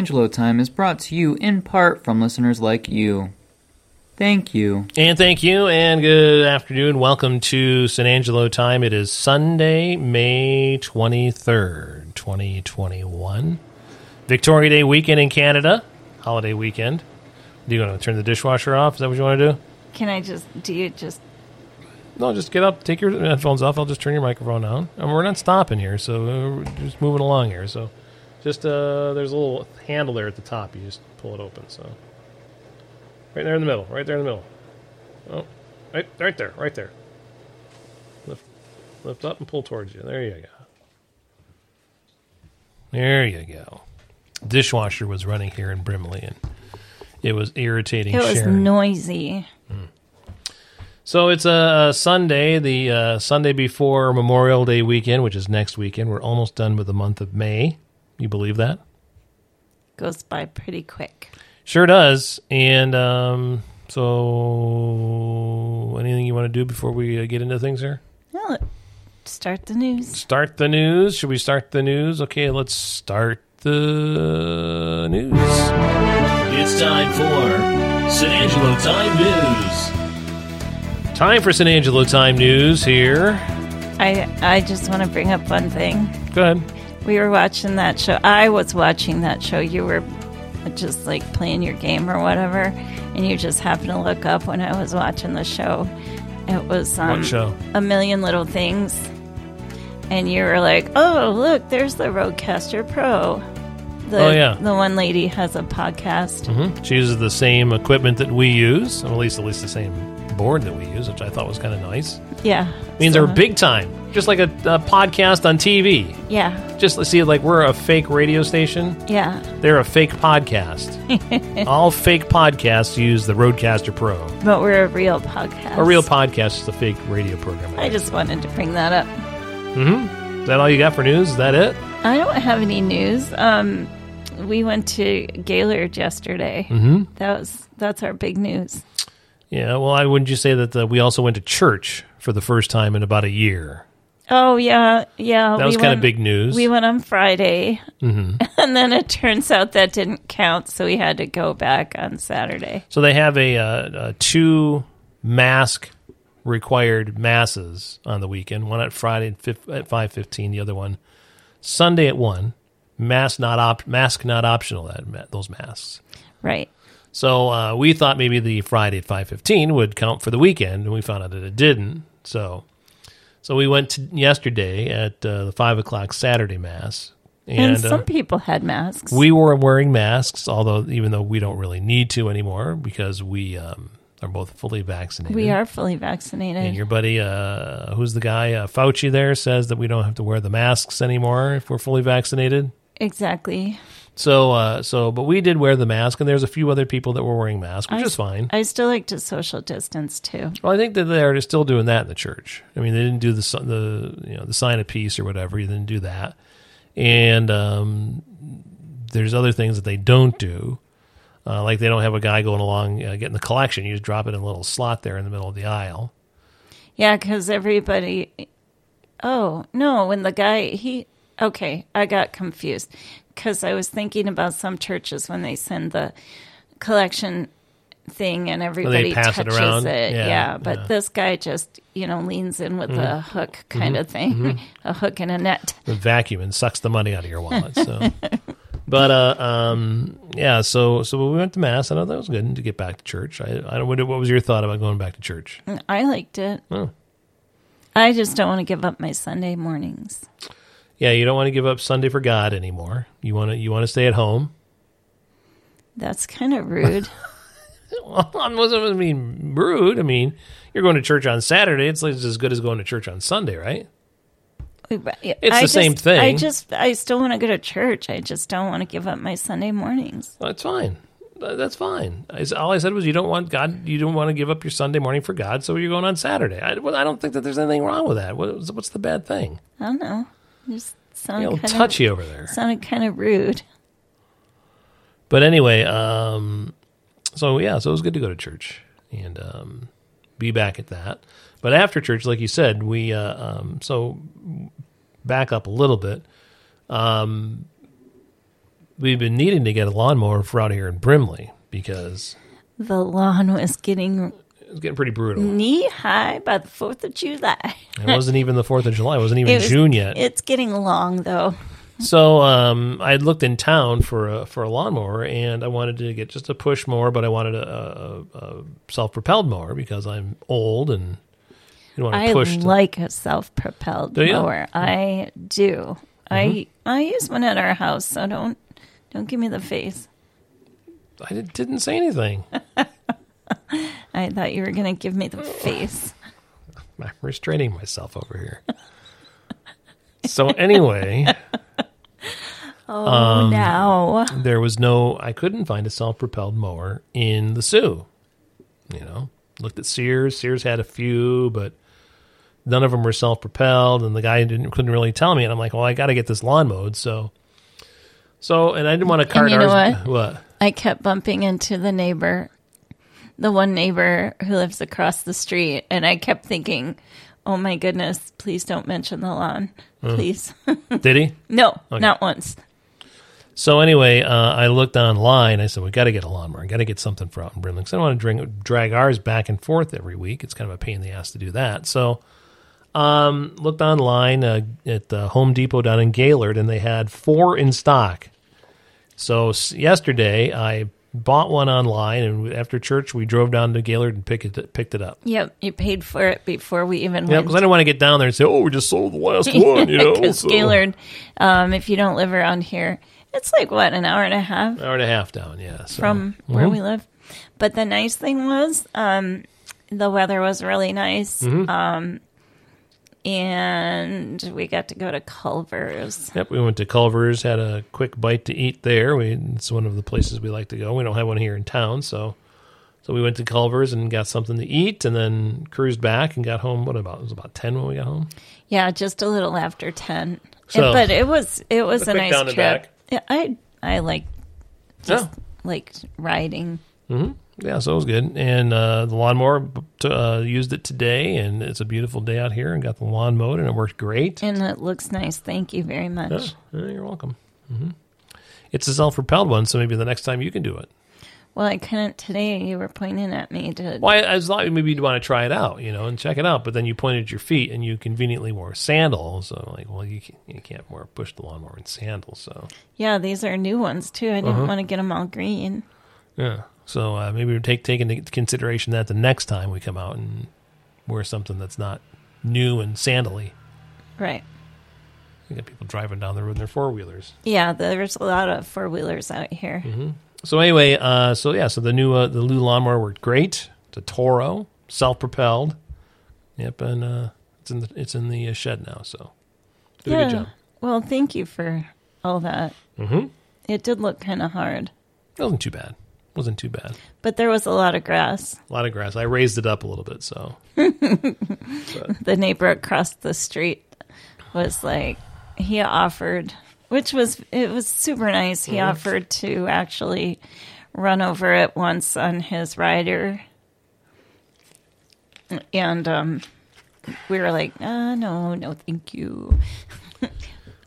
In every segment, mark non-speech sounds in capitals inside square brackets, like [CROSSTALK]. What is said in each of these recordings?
San Angelo Time is brought to you in part from listeners like you. Thank you. And thank you, and good afternoon. Welcome to San Angelo Time. It is Sunday, May 23rd, 2021. Victoria Day weekend in Canada, holiday weekend. Do you want to turn the dishwasher off? Is that what you want to do? Can I just do you just No, just get up, take your headphones off. I'll just turn your microphone on. And we're not stopping here, so uh, we're just moving along here. So just uh, there's a little handle there at the top. You just pull it open. So right there in the middle, right there in the middle. Oh, right, right there, right there. Lift, lift up and pull towards you. There you go. There you go. Dishwasher was running here in Brimley, and it was irritating. it was Sharon. noisy. So it's a, a Sunday, the uh, Sunday before Memorial Day weekend, which is next weekend. We're almost done with the month of May. You believe that? Goes by pretty quick. Sure does. And um, so, anything you want to do before we uh, get into things here? Well, start the news. Start the news. Should we start the news? Okay, let's start the news. It's time for San Angelo Time News. Time for San Angelo Time news here. I I just want to bring up one thing. Go ahead. We were watching that show. I was watching that show. You were just like playing your game or whatever, and you just happened to look up when I was watching the show. It was um, show? A Million Little Things, and you were like, "Oh, look, there's the RodeCaster Pro." The, Oh, yeah. the one lady has a podcast. hmm She uses the same equipment that we use, or at least at least the same board that we use, which I thought was kind of nice. Yeah, means so- they're big time, just like a, a podcast on TV. Yeah, Just let's see, like we're a fake radio station. yeah. They're a fake podcast. [LAUGHS] All fake podcasts use the RodeCaster Pro. But we're a real podcast. A real podcast is a fake radio program. I just wanted to bring that up. Mm-hmm. Is that all you got for news? Is that it? I don't have any news. Um, we went to Gaylord yesterday. Mm-hmm. That was that's our big news. Yeah. Well, I wouldn't you say that uh, we also went to church for the first time in about a year? Oh yeah, yeah. That we was kind of went- big news. We went on Friday, Mm-hmm. [LAUGHS] and then it turns out that didn't count, so we had to go back on Saturday. So they have a, uh, uh two mask required masses on the weekend. One at Friday at five fifteen. The other one Sunday at one. Mask not op- mask not optional. That those masks. Right. So uh, we thought maybe the Friday at five fifteen would count for the weekend, and we found out that it didn't. So so we went to yesterday at uh, the five o'clock Saturday mass, And, and, some uh, people had masks. we were wearing masks, although even though we don't really need to anymore because we um, are both fully vaccinated. We are fully vaccinated. And your buddy, uh, who's the guy, uh, Fauci, there says that we don't have to wear the masks anymore if we're fully vaccinated. exactly. So, uh, so, but we did wear the mask, and there's a few other people that were wearing masks, which I- is fine. I still like to social distance too. well, I think that they're still doing that in the church. I mean, they didn't do the the you know the sign of peace or whatever. You didn't do that, and um, there's other things that they don't do. Uh, like they don't have a guy going along uh, getting the collection. You just drop it in a little slot there in the middle of the aisle. Yeah, because everybody. Oh no! When the guy he okay, I got confused because I was thinking about some churches when they send the collection thing and everybody it touches around? it. Yeah, Yeah, but yeah. Mm-hmm. this guy just you know leans in with a hook kind of thing, [LAUGHS] a hook and a net. the vacuum and sucks the money out of your wallet. So, [LAUGHS] but uh, um, yeah. So, so we went to mass. I know that was good to get back to church. I, I don't. What what was your thought about going back to church? I liked it. Oh. I just don't want to give up my Sunday mornings. Yeah, you don't want to give up Sunday for God anymore. You want to you want to stay at home. That's kind of rude. [LAUGHS] [LAUGHS] Well, I wasn't I mean rude. I mean, you're going to church on Saturday. It's like as good as going to church on Sunday, right? it's the same thing. I just, I still want to go to church. I just don't want to give up my Sunday mornings. That's fine. That's fine. All I said was you don't want God. You don't want to give up your Sunday morning for God, so you're going on Saturday. I, well, I don't think that there's anything wrong with that. What, what's the bad thing? I don't know. Just You sounded know, kind touchy of over there. sounded kind of rude. But anyway, um, so yeah, so it was good to go to church and um, be back at that. But after church, like you said, we uh, um, so back up a little bit. Um, we've been needing to get a lawnmower for out here in Brimley because The lawn was getting it was getting pretty brutal. knee high by the 4th of July. It wasn't even the Fourth of July. It wasn't even [LAUGHS] It was- June yet. It's getting long, though. So um, I had looked in town for a for a lawnmower, and I wanted to get just a push mower, but I wanted a, a, a self propelled mower because I'm old and you don't want I to push. the- like a self-propelled Do you? mower. I do. I I use one at our house, so don't don't give me the face. I didn't say anything. [LAUGHS] [LAUGHS] I thought you were going to give me the face. [LAUGHS] I'm restraining myself over here. So anyway, [LAUGHS] Oh, Um, now. there was no. I couldn't find a self propelled mower in the Soo. You know, looked at Sears. Sears had a few, but none of them were self propelled, and the guy didn't couldn't really tell me. And I'm like, well, I got to get this lawn mowed. So, so, and I didn't want to cart you know ours. what? what? I kept bumping into the neighbor, the one neighbor who lives across the street, and I kept thinking, "Oh my goodness, please don't mention the lawn, please." [LAUGHS] Did he? no, not once. So anyway, uh, I looked online. I said, we got to get a lawnmower. got to get something for out in Brimley. 'Cause I don't want to drag, drag ours back and forth every week. It's kind of a pain in the ass to do that. So um, looked online uh, at the Home Depot down in Gaylord, and they had four in stock. So s- yesterday, I bought one online, and after church, we drove down to Gaylord and picked it, picked it up. Yep, you paid for it before we even Yeah, went. because I didn't want to get down there and say, "Oh, we just sold the last [LAUGHS] one," you know. So- Gaylord, um, if you don't live around here, it's like what an hour and a half hour and a half down. Yeah, so, from where Mhm. we live. But the nice thing was, um, the weather was really nice, Mm-hmm. um, and we got to go to Culver's. Yep, we went to Culver's, had a quick bite to eat there. We, it's one of the places we like to go. We don't have one here in town, so so we went to Culver's and got something to eat, and then cruised back and got home. What about? It was about ten when we got home. Yeah, just a little after ten. So- but it was it was A a, nice trip. Yeah, I I like just Yeah. like riding. Mm-hmm. Yeah, so it was good. And uh, the lawnmower uh, used it today, and it's a beautiful day out here. And got the lawn mowed, and it worked great. And it looks nice. Thank you very much. Yeah, you're welcome. hmm It's a self-propelled one, so maybe the next time you can do it. Well, I couldn't today. You were pointing at me to. Well, I, I was thought maybe you'd want to try it out, you know, and check it out. But then you pointed at your feet, and you conveniently wore sandals. So I'm like, well, you can't, you can't more push the lawnmower in sandals. So Yeah, these are new ones too. I didn't Uh-huh. want to get them all green. yeah, so uh, maybe we take take into consideration that the next time we come out and wear something that's not new and sandally. Right. You got people driving down the road in their four wheelers. Yeah, there's a lot of four wheelers out here. Mm-hmm. So anyway, uh, so yeah, so the new uh, the new lawnmower worked great. It's a Toro, self propelled. Yep, and uh, it's in the it's in the uh, shed now. So did a yeah. good job. Well, thank you for all that. Mm-hmm. It did look kind of hard, It wasn't too bad. Wasn't too bad. but there was a lot of grass. A lot of grass. I raised it up a little bit, so [LAUGHS] The neighbor across the street was like, he offered, which was it was super nice. He offered to actually run over it once on his rider, and um, we were like, uh, no, no, thank you. [LAUGHS]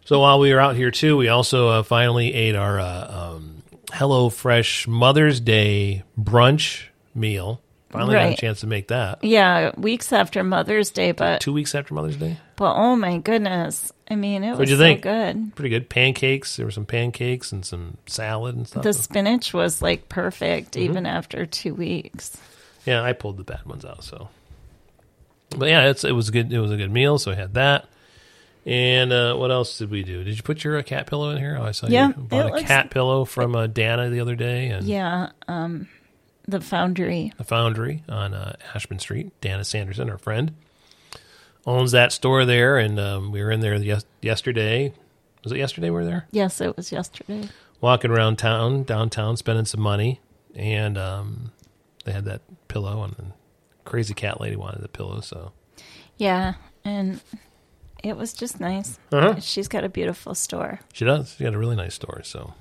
so while we were out here too, we also uh, finally ate our uh, um, Hello Fresh Mother's Day brunch meal. Finally got a chance to make that. Yeah, weeks after Mother's Day, but Two weeks after Mother's Day. but oh my goodness, I mean, it was What'd you so think? good. Pretty good. Pancakes. There were some pancakes and some salad and stuff. The spinach was like perfect, Mm-hmm. even after two weeks. Yeah, I pulled the bad ones out. So, but yeah, it's it was good. It was a good meal. So I had that. And uh, what else did we do? Did you put your uh, cat pillow in here? Oh, I saw Yeah, you bought a looks- cat pillow from uh, Dana the other day, and Yeah, um, the Foundry. the Foundry on uh, Ashmun Street. Dana Sanderson, our friend, owns that store there, and um, we were in there yes- yesterday. Was it yesterday we were there? Yes, it was yesterday. Walking around town, downtown, spending some money, and um, they had that pillow, and the crazy cat lady wanted the pillow, so. Yeah, and it was just nice. Uh-huh. She's got a beautiful store. She does. She got a really nice store. So,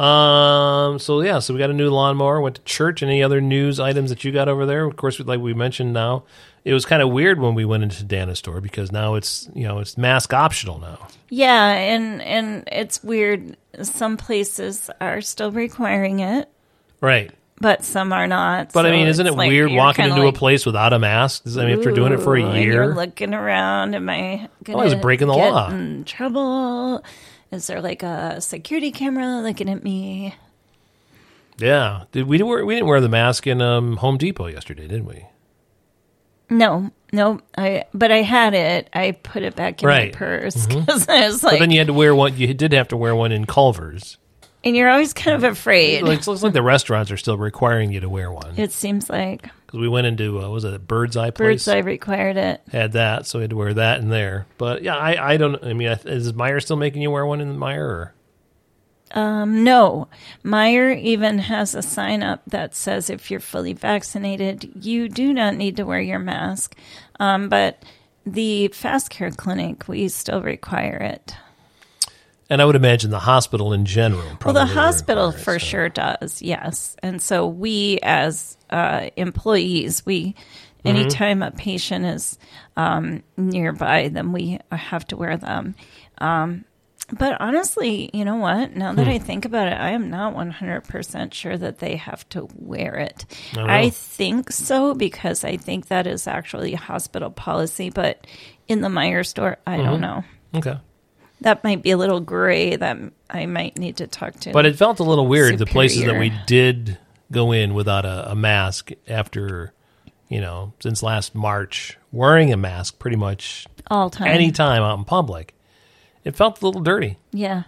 um, so yeah, so we got a new lawnmower. Went to church. Any other news items that you got over there? Of course, like we mentioned, now it was kind of weird when we went into Dana's store because now it's you know it's mask optional now. Yeah, and and it's weird some places are still requiring it, Right. But some are not. But I mean, isn't it like weird walking into like, a place without a mask? I mean, if you're doing it for a year, looking around. Am I Oh, he's gonna breaking the law. In trouble? Is there like a security camera looking at me? yeah. Did we we didn't wear the mask in um, Home Depot yesterday, did we? No, no. I but I had it. I put it back in Right. my purse [LAUGHS] because I was But like, then you had to wear one. You did have to wear one in Culver's. And you're always kind of afraid. It looks like the restaurants are still requiring you to wear one. it seems like Because we went into uh, was it a Bird's Eye place? Bird's Eye required it. had that, so we had to wear that in there. But yeah, I, I don't. I mean, is Meijer still making you wear one in Meijer? Or? Um, no, Meijer even has a sign up that says if you're fully vaccinated, you do not need to wear your mask. Um, but the fast care clinic, we still require it. And I would imagine the hospital in general. Well, the hospital for so. sure does, yes. And so we, as uh, employees, we Mm-hmm. anytime a patient is um, nearby, then we have to wear them. Um, but honestly, you know what? Now Hmm. that I think about it, I am not 100% sure that they have to wear it. I think so because I think that is actually hospital policy. But in the Meijer store, I Mm-hmm. don't know. Okay. That might be a little gray that I might need to talk to. But it felt a little weird the places that we did go in without a, a mask after, you know, since last March, wearing a mask pretty much all time. any time out in public. It felt a little dirty. Yeah,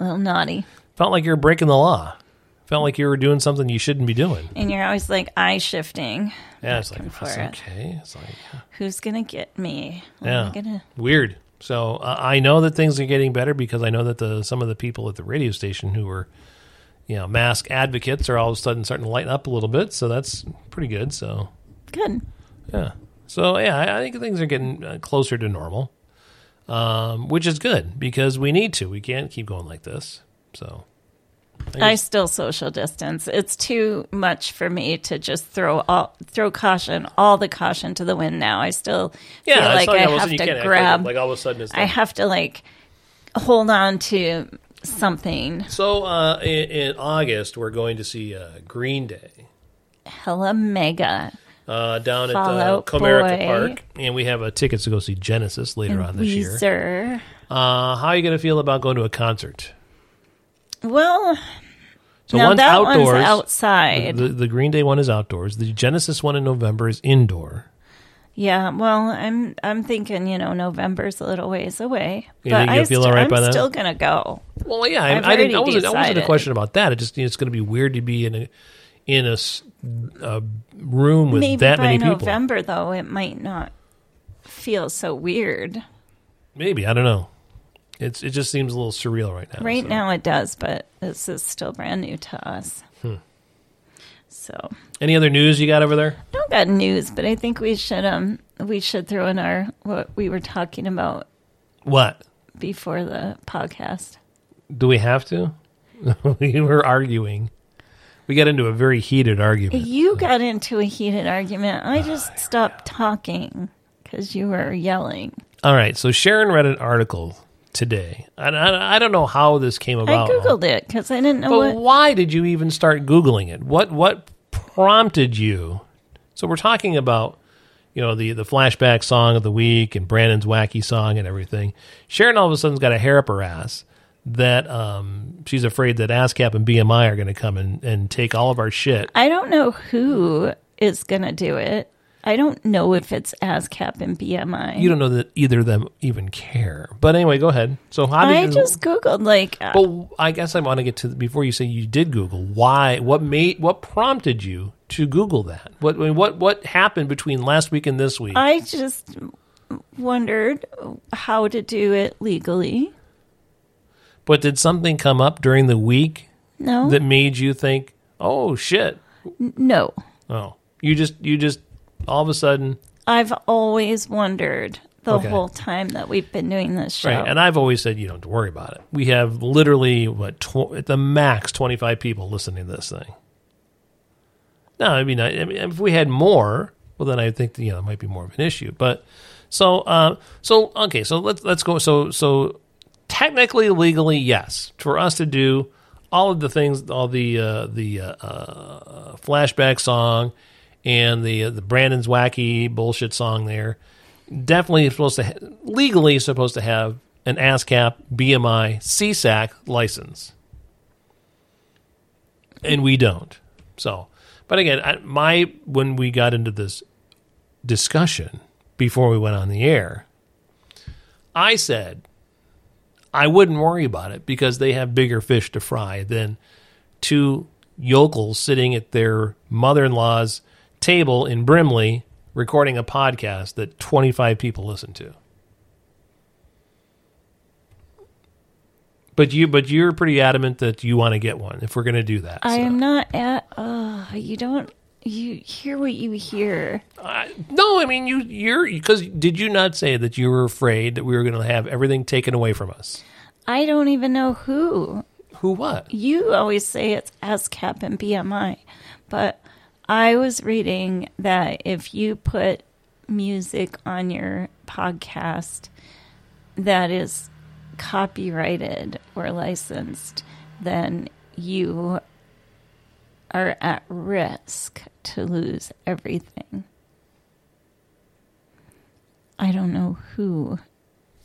a little naughty. Felt like you were breaking the law. Felt like you were doing something you shouldn't be doing. And you're always like eye shifting. Yeah, it's like Looking that's it. okay. It's like Who's gonna get me? What Yeah. gonna? weird. So uh, I know that things are getting better because I know that the some of the people at the radio station who were, you know, mask advocates are all of a sudden starting to lighten up a little bit. So that's pretty good. So Good. yeah. So yeah, I, I think things are getting uh, closer to normal, um, which is good because we need to. We can't keep going like this. So I still social distance. It's too much for me to just throw all throw caution, all the caution to the wind. Now I still yeah, feel like I all of a have to grab. like, like all of a sudden it's I have to like hold on to something. So uh, in, in August, we're going to see uh, Green Day Hella mega. uh, down at Fall uh, Comerica Boy. Park, and we have uh, tickets to go see Genesis later on this year. Weezer. Uh, how are you going to feel about going to a concert? Well, So now one's that outdoors. one's outside. The, the Green Day one is outdoors. The Genesis one in November is indoor. Yeah, well, I'm I'm thinking, you know, November's a little ways away, but you'll I feel st- all right I'm by then? still gonna go. Well, yeah, I, I've I didn't. I wasn't. I wasn't a question about that. It just it's going to be weird to be in a in a, a room with Maybe that many people. November, though, it might not feel so weird. Maybe I don't know. It's it just seems a little surreal right now. Right so. now, it does, but this is still brand new to us. Hmm. So Any other news you got over there? I don't got news, but I think we should um we should throw in our what we were talking about What before the podcast. do we have to? [LAUGHS] we were arguing. We got into a very heated argument. You got into a heated argument. I just [SIGHS] stopped talking because you were yelling. All right, so Sharon read an article today. I, I, I don't know how this came about. I googled it because I didn't know But what. why did you even start googling it? What what prompted you? So we're talking about you know the the flashback song of the week and Brandon's wacky song and everything. Sharon all of a sudden's got a hair up her ass that um, she's afraid that ASCAP and BMI are going to come and, and take all of our shit. I don't know who is gonna do it. I don't know if it's ASCAP and BMI. You don't know that either of them even care. But anyway, go ahead. So how did I you? just googled like uh, Well, I guess I want to get to before you say you did Google. Why? What made? What prompted you to Google that? What? What? What happened between last week and this week? I just wondered how to do it legally. but did something come up during the week No, that made you think, "Oh shit"? no. Oh, you just you just all of a sudden, I've always wondered the Okay. whole time that we've been doing this show. right? And I've always said you don't have to worry about it. We have literally what tw- at the max twenty five people listening to this thing. No, I mean, I, I mean, if we had more, well, then I think you know it might be more of an issue. But so, uh, so okay, so let's let's go. So so technically, legally, yes. For us to do all of the things, all the uh, the uh, uh, flashback song and the the Brandon's wacky bullshit song there, definitely supposed to ha- legally supposed to have an ASCAP, BMI, SESAC license, and we don't. So, but again, I, my when we got into this discussion before we went on the air, I said I wouldn't worry about it because they have bigger fish to fry than two yokels sitting at their mother in law's table in Brimley recording a podcast that 25 people listen to. But you, but you're pretty adamant that you want to get one if we're going to do that. I so. am not at. Oh, you don't. You hear what you hear. I- no, I mean you. You're because did you not say that you were afraid that we were going to have everything taken away from us? I don't even know who. Who? What? You always say it's ASCAP and BMI, but I was reading that if you put music on your podcast that is copyrighted or licensed, then you are at risk to lose everything. I don't know who.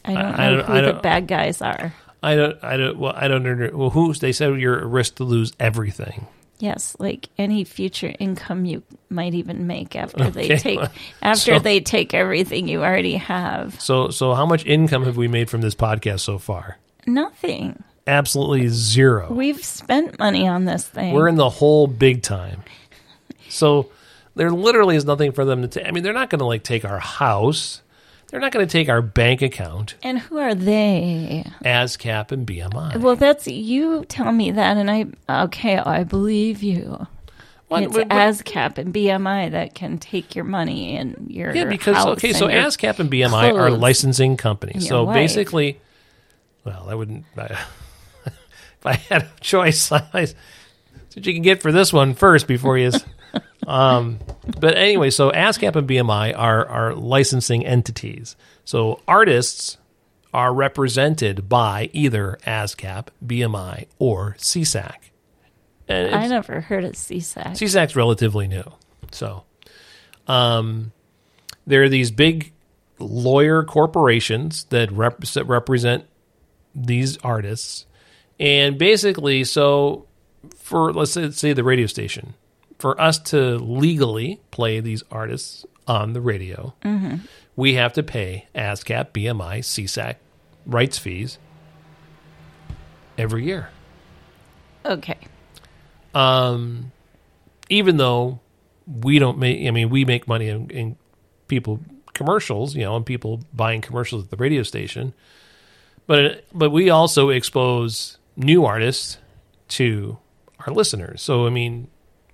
I don't I know don't- who I the don't- bad guys are. I don't. I don't. Well, I don't. Under, well, who's? They said you're at risk to lose everything. Yes, like any future income you might even make after they take [LAUGHS] after so- they take everything you already have. So, so how much income have we made from this podcast so far? Nothing. Absolutely zero. We've spent money on this thing. We're in the hole big time. So there literally is nothing for them to take. I mean, they're not going to like take our house. They're not going to take our bank account, and who are they? ASCAP and BMI. Well, that's you tell me that, and I okay, I believe you. What- it's what- what- ASCAP and BMI that can take your money and your Yeah, because okay, so ASCAP and BMI are licensing companies. So wife. basically, well, I wouldn't. I, [LAUGHS] if I had a choice, [LAUGHS] I, that's what you can get for this one first before you. Um, but anyway, so ASCAP and BMI are are licensing entities. So artists are represented by either ASCAP, BMI, or SESAC. And I never heard of SESAC. SESAC's relatively new. So, um, there are these big lawyer corporations that rep- that represent these artists. And basically, so for let's say, say the radio station, for us to legally play these artists on the radio, we have to pay ASCAP, BMI, SESAC rights fees every year. okay. um, even though we don't make, I mean, we make money in, in people commercials, you know, and people buying commercials at the radio station, but but we also expose new artists to our listeners. So I mean,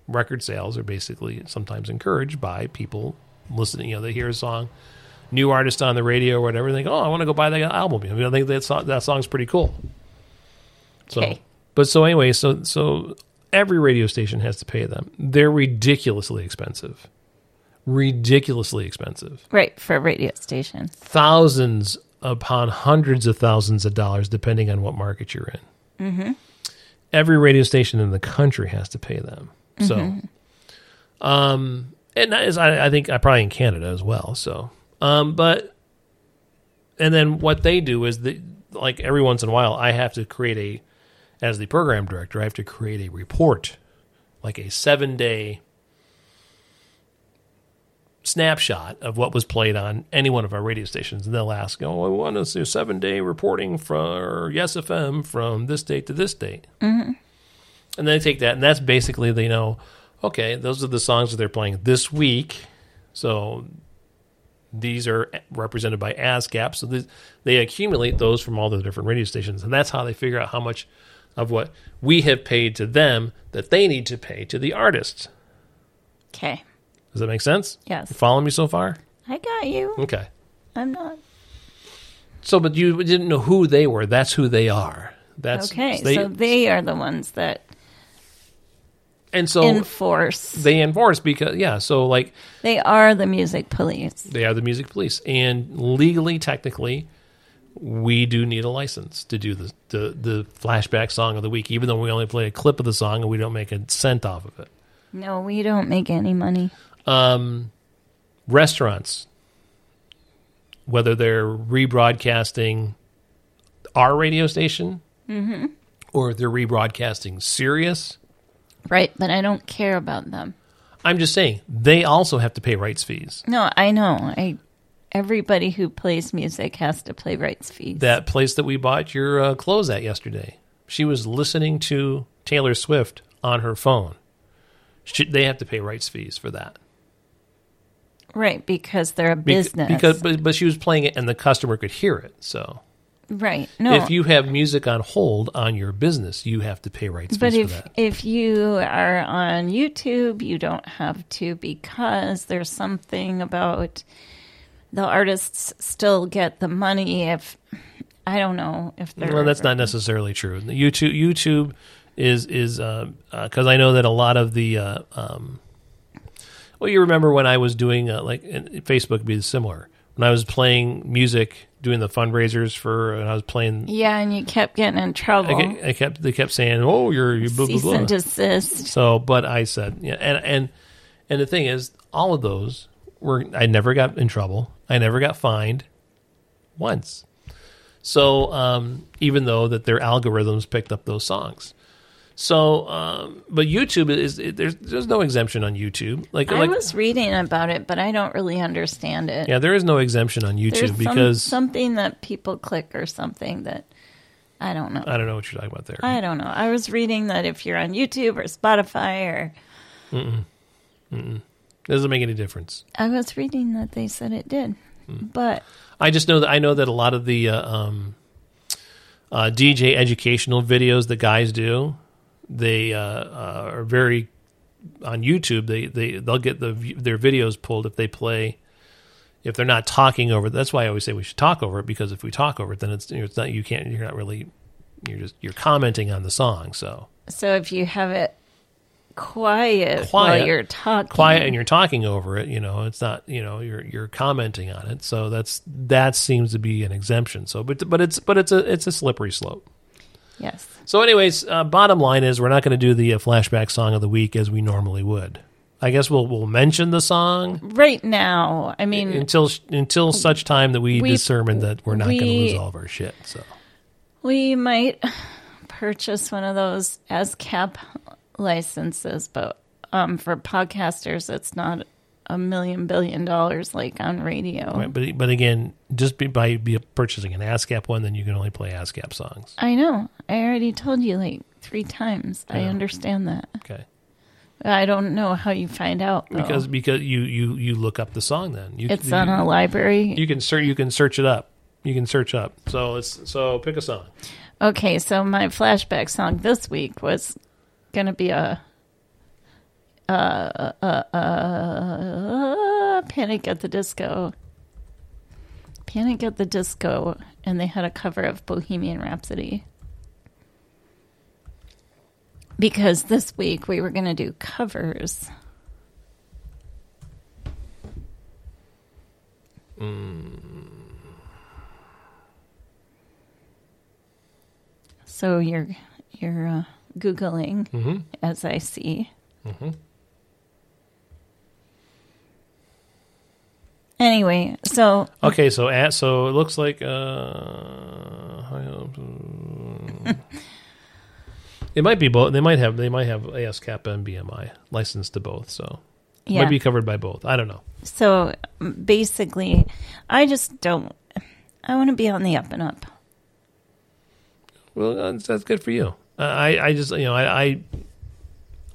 record sales are basically sometimes encouraged by people listening. You know, they hear a song, new artist on the radio or whatever, and they go, "Oh, I want to go buy that album." I, mean, I think that song, that song's pretty cool. So, Okay. but so anyway, so so every radio station has to pay them. They're ridiculously expensive. Ridiculously expensive. Right for a radio stations. Thousands upon hundreds of thousands of dollars, depending on what market you're in. Mm-hmm. Every radio station in the country has to pay them. So, um, and that is, I, I think, I probably in Canada as well. So, um, but, and then what they do is that, like every once in a while, I have to create a, as the program director, I have to create a report, like a seven day snapshot of what was played on any one of our radio stations. And they'll ask, oh, I want to see a seven day reporting for Yes FM from this date to this date. Mm-hmm. And then they take that, and that's basically, they know, okay, those are the songs that they're playing this week. So these are represented by ASCAP. So this, they accumulate those from all the different radio stations. And that's how they figure out how much of what we have paid to them that they need to pay to the artists. Okay. Does that make sense? Yes. You following me so far? I got you. Okay. I'm not. So, but you didn't know who they were. That's who they are. That's Okay. They, so they are the ones that and so enforce. they enforce because yeah. So like They are the music police. they are the music police, and legally, technically, we do need a license to do the, the the flashback song of the week, even though we only play a clip of the song and we don't make a cent off of it. No, we don't make any money. Um, restaurants, whether they're rebroadcasting our radio station or they're rebroadcasting Sirius, Right, but I don't care about them. I'm just saying they also have to pay rights fees. No, I know. I everybody who plays music has to play rights fees. That place that we bought your uh, clothes at yesterday, she was listening to Taylor Swift on her phone. She, they have to pay rights fees for that. right, because they're a business. Because, but, but she was playing it and the customer could hear it. So right. No. if you have music on hold on your business, you have to pay rights but if for that. if you are on YouTube, you don't have to because there's something about the artists still get the money if I don't know if they're Well, that's not necessarily true. YouTube YouTube is is because uh, uh I know that a lot of the uh, um, well, you remember when I was doing uh, like Facebook would be similar when I was playing music, doing the fundraisers for, and I was playing. Yeah, and you kept getting in trouble. I, ke- I kept they kept saying, "Oh, you're you blah blah Cease blah." and desist. So, but I said, yeah, and and and the thing is, all of those were I never got in trouble. I never got fined once. So, um, even though that their algorithms picked up those songs. So, um, but YouTube is it, there's there's no exemption on YouTube. Like, I like was reading about it, but I don't really understand it. yeah, there is no exemption on YouTube There's some- because something that people click or something that I don't know. I don't know what you're talking about there. I don't know. I was reading that if you're on YouTube or Spotify or doesn't make any difference. I was reading that they said it did. Hmm. But I just know that I know that a lot of the uh, um, uh, DJ educational videos that guys do, they uh, uh, are very on YouTube. They they they'll get the their videos pulled if they play if they're not talking over. it. That's why I always say we should talk over it because if we talk over it, then it's you know, it's not you can't you're not really you're just you're commenting on the song. So so if you have it quiet, Quiet. while you're talking, quiet and you're talking over it, you know, it's not, you know, you're you're commenting on it. So that's that seems to be an exemption. So, but but it's but it's a it's a slippery slope. yes, So, anyways, uh, bottom line is we're not going to do the uh, flashback song of the week as we normally would. I guess we'll we'll mention the song right now. I mean, until until such time that we, We- determine that we're not going to lose all of our shit. So, we might purchase one of those ASCAP licenses, but um, for podcasters, it's not a million billion dollars like on radio. right, but but again, just be, by be purchasing an ASCAP one, then you can only play ASCAP songs. I know. I already told you like three times. I understand that. Okay. I don't know how you find out though. Because because you you you look up the song then you it's you, on a library. you can search you can search it up you can search up so it's so pick a song Okay, so my flashback song this week was gonna be a uh, uh, uh, uh, Panic at the Disco. Panic at the Disco, and they had a cover of Bohemian Rhapsody. Because this week we were gonna do covers. So you're you're uh, googling as I see. Anyway, so okay so at so it looks like uh [LAUGHS] it might be both. They might have they might have ASCAP and BMI licensed to both so. It yeah, might be covered by both. I don't know. So basically, I just don't. I want to be on the up and up. well that's, that's good for you. Uh, I I just you know I I,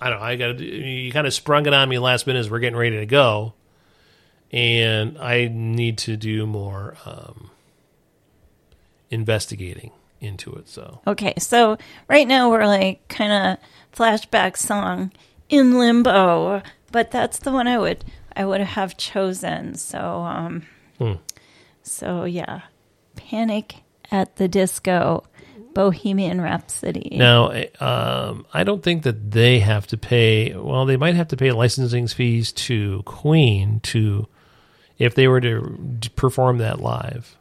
I don't know I got you kind of sprung it on me last minute as we're getting ready to go and I need to do more um, investigating into it. So Okay, so right now we're like kind of flashback song in limbo, but that's the one I would I would have chosen. So um Hmm. so yeah. Panic at the Disco Bohemian Rhapsody. now, um, I don't think that they have to pay. Well, they might have to pay licensing fees to Queen to if they were to perform that live.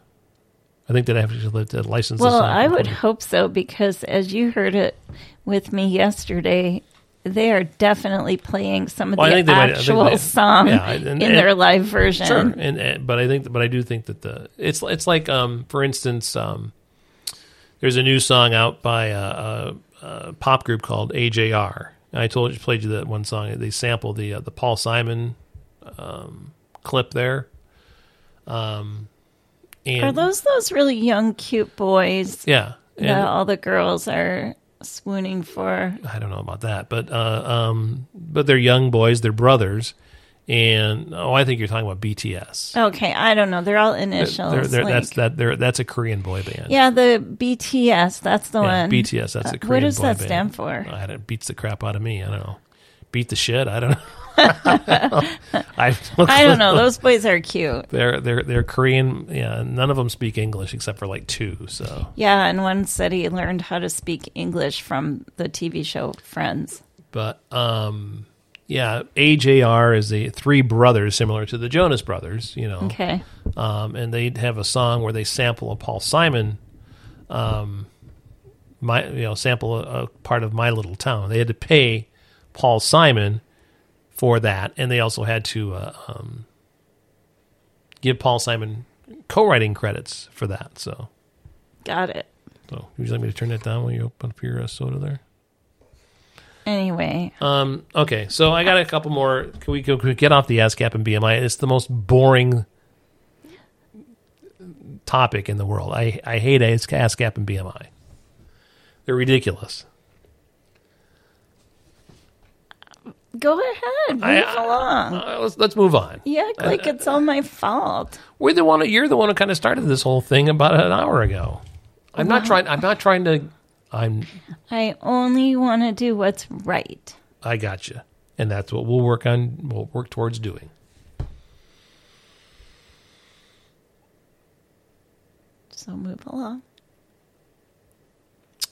I think that I have to, to license. Well, I would hope so because as you heard it with me yesterday, they are definitely playing some of Well, the might- actual they- song yeah, and- in and- their live version. Sure, and, but I think, but I do think that the it's it's like, um, for instance, um, there's a new song out by a, a, a pop group called AJR. And I told you, played you that one song. They sample the uh, the Paul Simon um, clip there. Um, and Are those those really young, cute boys yeah, and that all the girls are swooning for? I don't know about that, but uh, um, but they're young boys, they're brothers, and oh, I think you're talking about BTS. Okay, I don't know. They're all initials. They're- they're- like- that's that. They're, that's a Korean boy band. Yeah, the BTS. That's the Yeah, one. BTS. That's a Uh, Korean What does that band. stand for? I don't beats the crap out of me. I don't know. Beat the shit. I don't know. I don't, I don't know. Those boys are cute. They're they're they're Korean. Yeah, none of them speak English except for like two. So, Yeah, and one said he learned how to speak English from the TV show Friends. but um, yeah, AJR is the three brothers similar to the Jonas Brothers. You know, Okay. um, and they have a song where they sample a Paul Simon, um, my you know sample a, a part of My Little Town. They had to pay Paul Simon for that, and they also had to uh, um, give Paul Simon co-writing credits for that. So, Got it. so would you like me to turn that down when you open up your uh, soda there? Anyway, Um, okay, so I got a couple more. Can we, can we get off the ASCAP and BMI? It's the most boring topic in the world. I, I hate AS- ASCAP and BMI. They're ridiculous. Go ahead. Move I- along. Uh, let's let's move on. You act like it's all my fault. We're the one. You're the one who kind of started this whole thing about an hour ago. I'm not trying. I'm not trying to. I'm. I only want to do what's right. I got you, and that's what we'll work on. We'll work towards doing. So move along.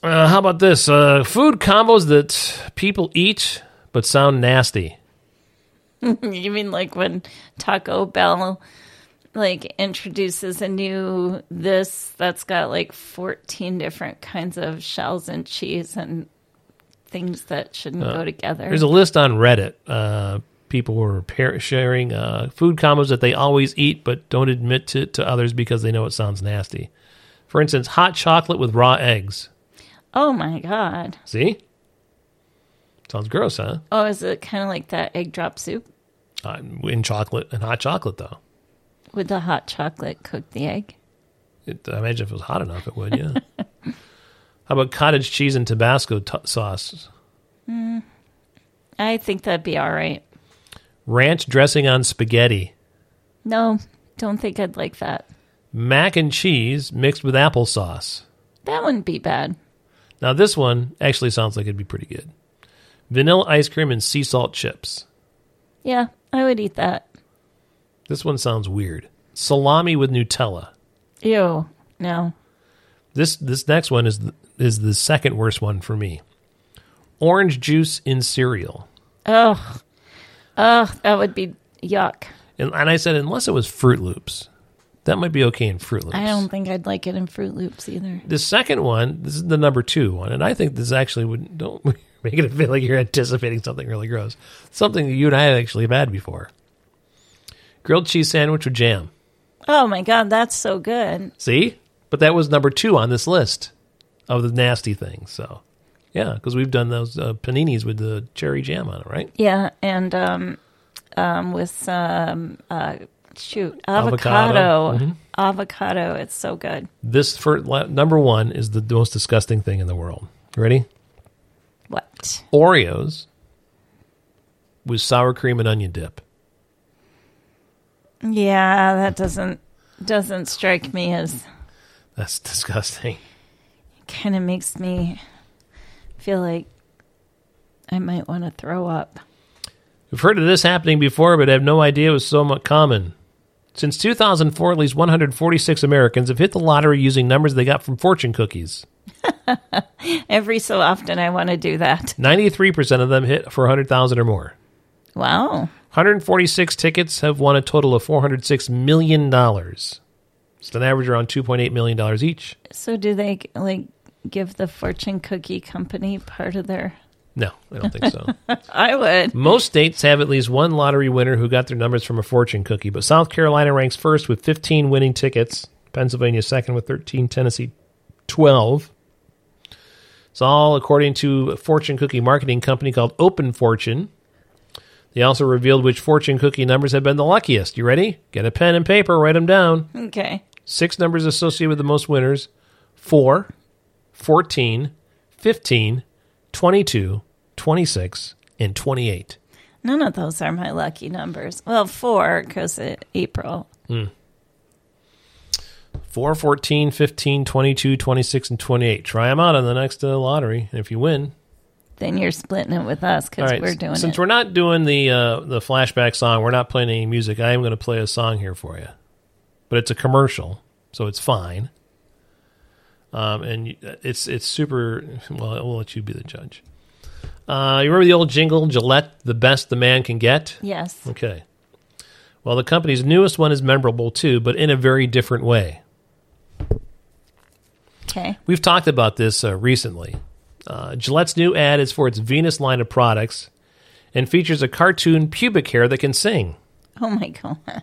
Uh, how about this? Uh, food combos that people eat but sound nasty. [LAUGHS] you mean like when Taco Bell like introduces a new this that's got like 14 different kinds of shells and cheese and things that shouldn't go together. There's a list on Reddit. Uh, people were par- sharing uh, food combos that they always eat but don't admit to, to others because they know it sounds nasty. For instance, hot chocolate with raw eggs. oh my god. See? Sounds gross, huh? Oh, is it kind of like that egg drop soup? Uh, in chocolate and hot chocolate, though. Would the hot chocolate cook the egg? It, I imagine if it was hot enough, it would, yeah. [LAUGHS] How about cottage cheese and Tabasco t- sauce? I think that'd be all right. Ranch dressing on spaghetti. No, don't think I'd like that. Mac and cheese mixed with applesauce. That wouldn't be bad. Now, this one actually sounds like it'd be pretty good. Vanilla ice cream and sea salt chips. Yeah, I would eat that. This one sounds weird. Salami with Nutella. Ew. No. This this next one is the, is the second worst one for me. Orange juice in cereal. Ugh. Ugh, that would be yuck. And, and I said unless it was Froot Loops, that might be okay in Froot Loops. I don't think I'd like it in Froot Loops either. The second one, this is the number two one, and I think this actually would don't [LAUGHS] make it feel like you're anticipating something really gross. Something that you and I have actually have had before. Grilled cheese sandwich with jam. Oh my god, that's so good. See, but that was number two on this list of the nasty things. So, yeah, because we've done those uh, paninis with the cherry jam on it, right? Yeah, and um, um, with some uh, shoot Avocado. avocado, avocado. It's so good. This for number one is the most disgusting thing in the world. Ready? What? Oreos with sour cream and onion dip. Yeah, that doesn't doesn't strike me as That's disgusting. It kind of makes me feel like I might want to throw up. We've heard of this happening before, but have no idea it was so much common. Since 2004, at least 146 Americans have hit the lottery using numbers they got from fortune cookies. [LAUGHS] Every so often, I want to do that. 93% of them hit for 100,000 or more. Wow. 146 tickets have won a total of $406 million. It's an average around $2.8 million each. So do they like give the fortune cookie company part of their? No, I don't think so. [LAUGHS] I would. Most states have at least one lottery winner who got their numbers from a fortune cookie, but South Carolina ranks first with 15 winning tickets, Pennsylvania second with 13, Tennessee 12. It's all according to a fortune cookie marketing company called Open Fortune. They also revealed which fortune cookie numbers have been the luckiest. You ready? Get a pen and paper, write them down. Okay. Six numbers associated with the most winners 4, 14, 15, 22, 26, and 28. None of those are my lucky numbers. Well, four because April. Hmm. 4, 14, 15, 22, 26, and 28. Try them out on the next uh, lottery. And if you win, Then you're splitting it with us because right. we're doing Since it. we're not doing the uh, the flashback song, we're not playing any music. I am going to play a song here for you, but it's a commercial, so it's fine. Um, and it's it's super. Well, we'll let you be the judge. Uh, you remember the old jingle, Gillette, the best the man can get? yes. Okay. Well, the company's newest one is memorable too, but in a very different way. Okay. We've talked about this uh, recently. Uh, Gillette's new ad is for its Venus line of products and features a cartoon pubic hair that can sing. Oh my god.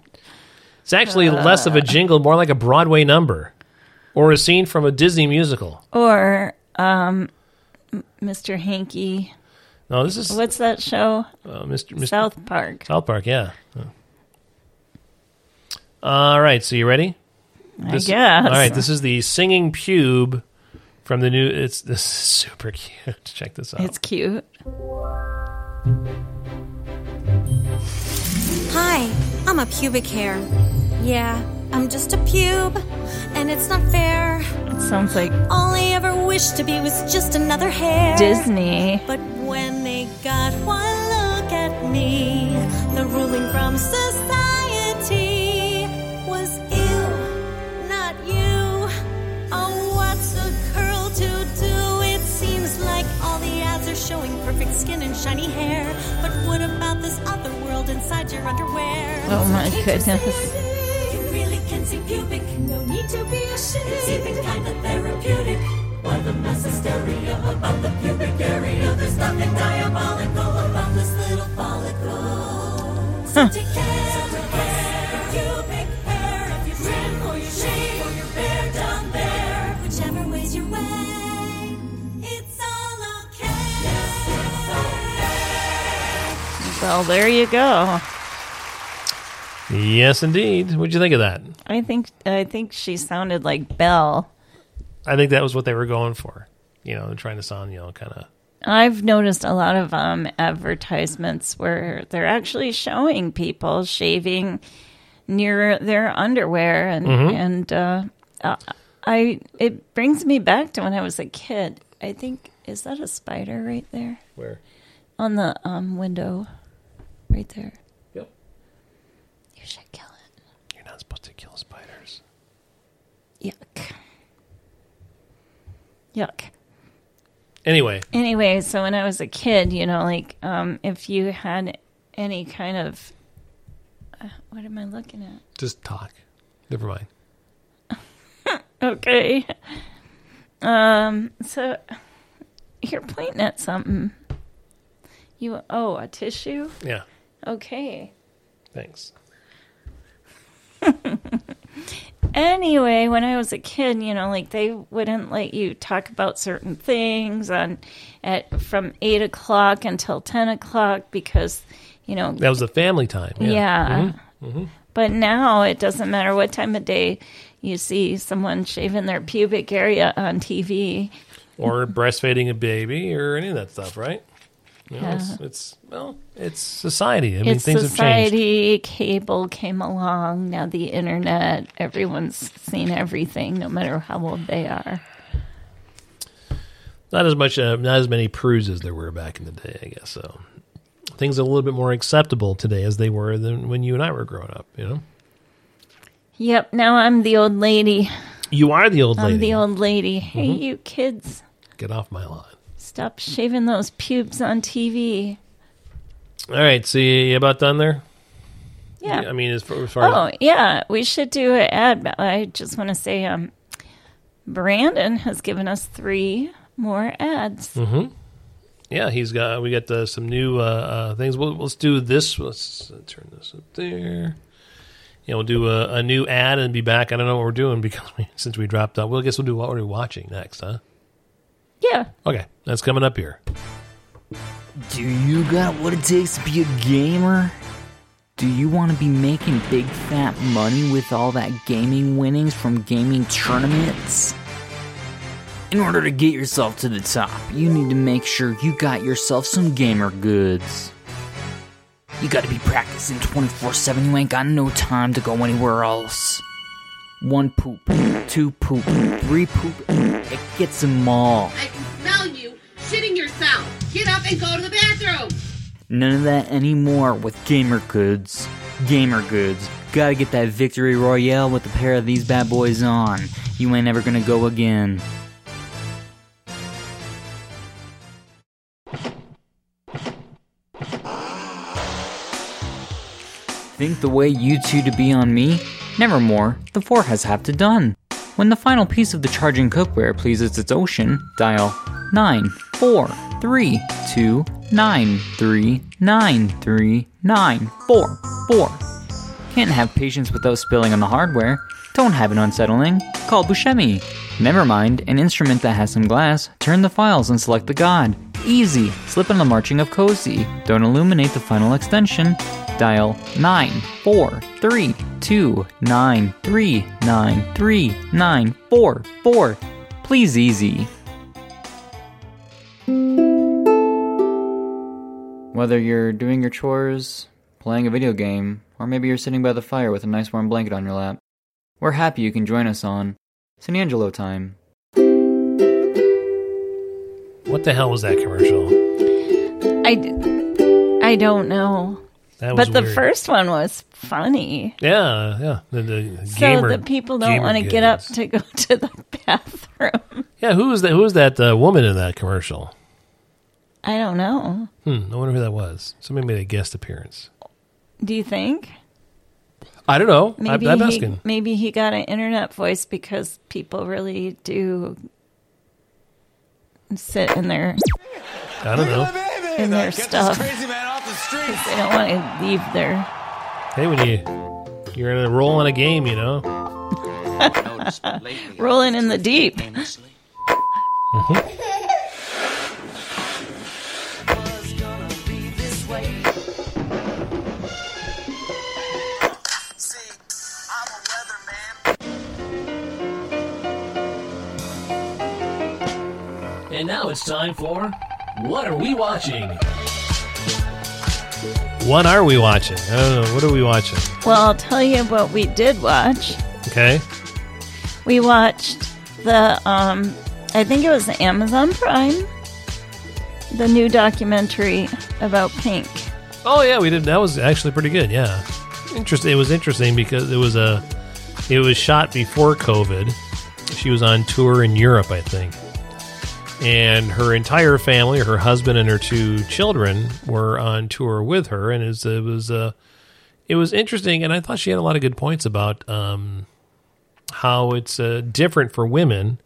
It's actually less of a jingle, more like a Broadway number or a scene from a Disney musical. Or um, Mr. Hanky. No, this is uh, What's that show? Mr. Mr. South Park. South Park, yeah. All right, so you ready? I guess. All right, this is the singing pube from the new. It's this is super [LAUGHS] cute. Check this out. It's cute. Hi, I'm a pubic hair. Yeah, I'm just a pube, and it's not fair. It sounds like All I ever wished to be was just another hair. Disney. But when they got one look at me, the ruling from society skin and shiny hair. But what about this other world inside your underwear? Oh my goodness. You really can see pubic. No need to be ashamed. It's even kind of therapeutic. Why the mass hysteria about the pubic area? There's nothing diabolical about this little follicle. So Well, there you go. yes, indeed. What'd you think of that? I think I think she sounded like Belle. I think that was what they were going for. You know, they're trying to sound, you know, kind of. I've noticed a lot of um, advertisements where they're actually showing people shaving near their underwear, and and uh, uh, I it brings me back to when I was a kid. I think is that a spider right there Where? on the um, window, right there. Yep. You should kill it. You're not supposed to kill spiders. Yuck. Yuck. Anyway, Anyway, so when I was a kid, you know, like um, if you had any kind of uh, what am I looking at? just talk. Never mind. [LAUGHS] Okay. Um. So you're pointing at something. You oh a tissue? Yeah. Okay. Thanks. [LAUGHS] Anyway, when I was a kid, you know, like they wouldn't let you talk about certain things on at from eight o'clock until ten o'clock because, you know, That was the family time. Yeah. Yeah. Mm-hmm. Mm-hmm. But now it doesn't matter what time of day you see someone shaving their pubic area on TV. Or breastfeeding a baby or any of that stuff, right? You know, Yeah. it's, it's well, it's society. I mean, it's things have changed. society, cable came along, now the internet, everyone's seen everything, no matter how old they are. Not as much, uh, not as many prudes as there were back in the day, I guess. So things are a little bit more acceptable today as they were than when you and I were growing up. You know, Yep, now I'm the old lady. you are the old lady. I'm the old lady. Hey, Mm-hmm. you kids, Get off my lawn. Stop shaving those pubes on TV. All right, so you, about done there? Yeah. I mean, as far as, far Oh, yeah. We should do an ad. I just want to say um, Brandon has given us three more ads. Mm-hmm. yeah, he's got we got uh, some new uh, uh, things. We'll, let's do this. Let's turn this up there. Yeah, we'll do a, a new ad and be back. I don't know what we're doing because [LAUGHS] we, since we dropped out. Well, I guess we'll do what we're watching next, huh? Yeah. Okay, that's coming up here. Do you got what it takes to be a gamer? Do you want to be making big fat money with all that gaming winnings from gaming tournaments? In order to get yourself to the top, you need to make sure you got yourself some gamer goods. You gotta be practicing 24 7, you ain't got no time to go anywhere else. One poop, two poop, three poop, it gets them all. I can smell you shitting yourself. Get up and go to the bathroom. None of that anymore with Gamer Goods. Gamer Goods. Gotta get that victory royale with a pair of these bad boys on. You ain't ever gonna go again. Think the way you two to be on me? Nevermore, the four has half to done. When the final piece of the charging cookware pleases its ocean, dial 94329393944. Can't have patience without spilling on the hardware. Don't have it unsettling. Call Buscemi. Never mind, an instrument that has some glass. Turn the files and select the god. Easy. Slip on the marching of cozy. Don't illuminate the final extension. Dial 94329393944. Please easy. Whether you're doing your chores, playing a video game, or maybe you're sitting by the fire with a nice warm blanket on your lap, we're happy you can join us on San Angelo time. What the hell was that commercial? I, I don't know. That was But the weird. first one was funny. Yeah, yeah. The, the So gamer, the people don't want to get up to go [LAUGHS] to the bathroom. Yeah, who was that? Who was that uh, woman in that commercial? I don't know. Hmm, I wonder who that was. Somebody made a guest appearance. Do you think? I don't know. Maybe I, I'm he, maybe he got an internet voice because people really do sit in their I don't know. in their stuff. They don't want to leave there. Hey, when you you're in a role in a game, you know. [LAUGHS] Rolling in the deep. And now it's time for What Are We Watching? What are we watching? I don't know. What are we watching? Well, I'll tell you what we did watch. Okay. We watched the, um, I think it was Amazon Prime, the new documentary about Pink. Oh yeah, we did. That was actually pretty good. Yeah, interesting. It was interesting because it was a, it was shot before COVID. She was on tour in Europe, I think, and her entire family, her husband and her two children, were on tour with her, and it was it was uh, it was interesting. And I thought she had a lot of good points about um, how it's uh, different for women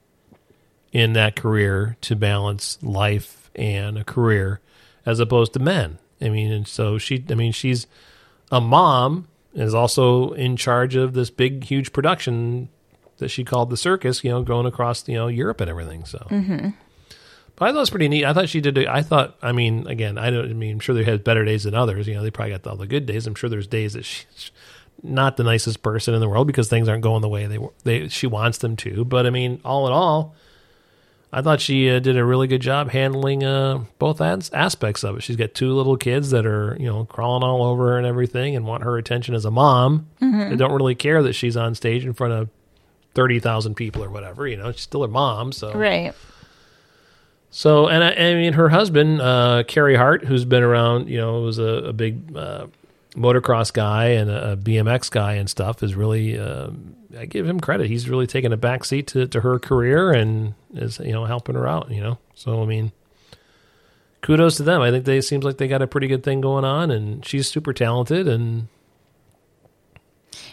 in that career to balance life and a career as opposed to men. I mean, and so she, I mean, she's a mom, is also in charge of this big, huge production that she called the circus, you know, going across, you know, Europe and everything. So, but I thought it was pretty neat. I thought she did, I thought, I mean, again, I don't, I mean, I'm sure they had better days than others. You know, they probably got all the good days. I'm sure there's days that she's not the nicest person in the world because things aren't going the way they, they, she wants them to. But I mean, all in all, I thought she uh, did a really good job handling uh, both as- aspects of it. She's got two little kids that are, you know, crawling all over her and everything, and want her attention as a mom. They don't really care that she's on stage in front of thirty thousand people or whatever. You know, she's still her mom. So, Right. So, and I, I mean, her husband, uh, Carey Hart, who's been around, you know, was a, a big uh, motocross guy and a, BMX guy and stuff, is really, um I give him credit. He's really taken a back seat to, to her career and is, you know, helping her out, you know. So, I mean, kudos to them. I think they seems like they got a pretty good thing going on, and she's super talented, and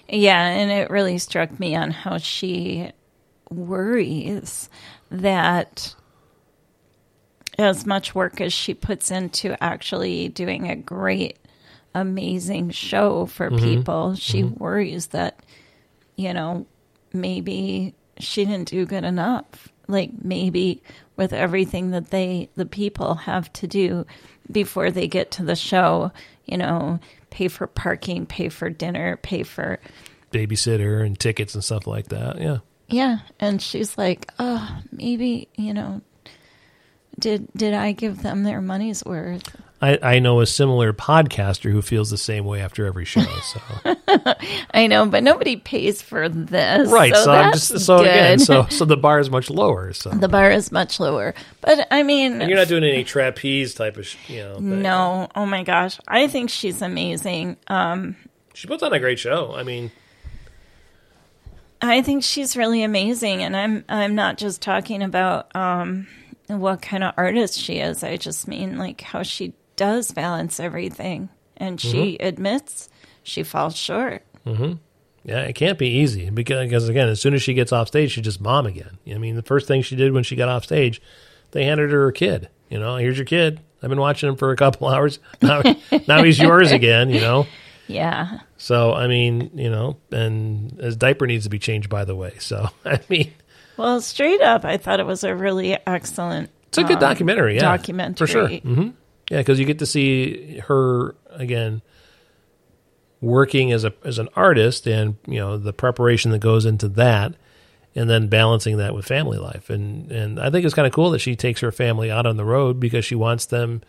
Yeah, and it really struck me on how she worries that as much work as she puts into actually doing a great, amazing show for mm-hmm. people, she mm-hmm. worries that, you know, maybe she didn't do good enough. Like maybe with everything that they, the people have to do before they get to the show, you know, pay for parking, pay for dinner, pay for Babysitter and tickets and stuff like that. Yeah. yeah, and she's like, "Oh, maybe you know, did did I give them their money's worth?" I, I know a similar podcaster who feels the same way after every show. So [LAUGHS] I know, but nobody pays for this, right. So, So, I'm just so good. again. So [LAUGHS] so the bar is much lower. So the bar is much lower, but I mean, And you're not doing any trapeze type of sh- you know. thing. no, oh my gosh, I think she's amazing. Um, She puts on a great show. I mean, I think she's really amazing, and I'm I'm not just talking about um, what kind of artist she is. I just mean like how she does balance everything, and she Mm-hmm. admits she falls short. yeah, it can't be easy because, because again, as soon as she gets off stage, she's just mom again. I mean, the first thing she did when she got off stage, they handed her a kid. You know, here's your kid. I've been watching him for a couple [LAUGHS] hours. Now, now he's yours again. You know. [LAUGHS] Yeah, So I mean, you know, and his diaper needs to be changed, by the way. So [LAUGHS] I mean, well, straight up, I thought it was a really excellent. it's a good um, documentary, yeah, documentary. for sure. hmm Yeah, because you get to see her again working as a as an artist, and you know the preparation that goes into that, and then balancing that with family life. And and I think it's kind of cool that she takes her family out on the road because she wants them.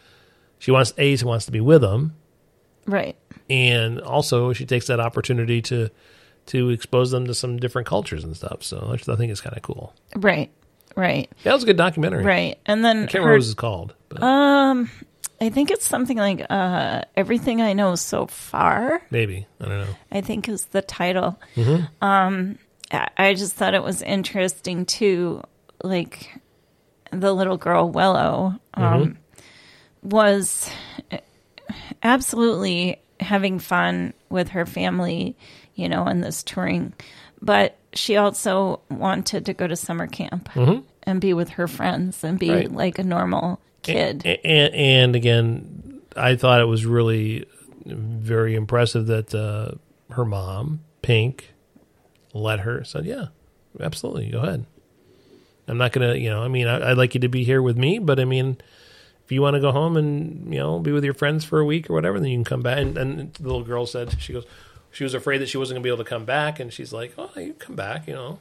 She wants a she wants to be with them, Right. and also she takes that opportunity to to expose them to some different cultures and stuff. So I think it's kind of cool. Right. Right. That was a good documentary. Right. And then I can't her, remember what it's called. But I think it's something like uh, "Everything I Know So Far." maybe I don't know. I think is the title. Mm-hmm. Um, I I just thought it was interesting too. Like the little girl Willow um, Mm-hmm. was absolutely having fun with her family, you know, in this touring, but she also wanted to go to summer camp and be with her friends and be Mm-hmm. Right. like a normal kid. A- And, and again, I thought it was really very impressive that uh, her mom, Pink, let her said, "Yeah, absolutely, go ahead." I'm not gonna, you know, I mean, I, I'd like you to be here with me, but I mean, if you want to go home and you know be with your friends for a week or whatever, then you can come back. And, and the little girl said, she goes, she was afraid that she wasn't gonna be able to come back, and she's like, "Oh, you come back, you know."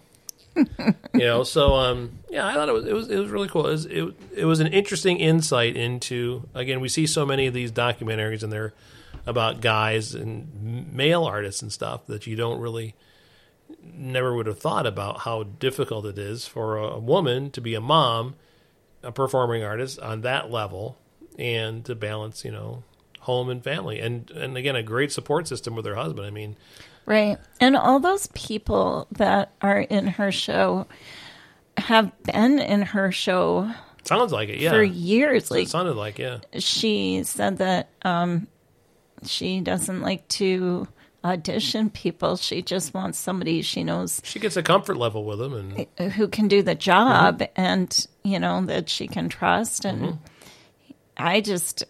[LAUGHS] you know so um yeah i thought it was it was it was really cool it was it, it was an interesting insight into again we see so many of these documentaries and they're about guys and male artists and stuff that you don't really never would have thought about how difficult it is for a woman to be a mom a performing artist on that level and to balance you know home and family and and again a great support system with her husband i mean Right. And all those people that are in her show have been in her show sounds like it yeah for years. Like it sounded like yeah she said that um, she doesn't like to audition people. She just wants somebody she knows she gets a comfort level with him and who can do the job Mm-hmm. and, you know, that she can trust. And I just,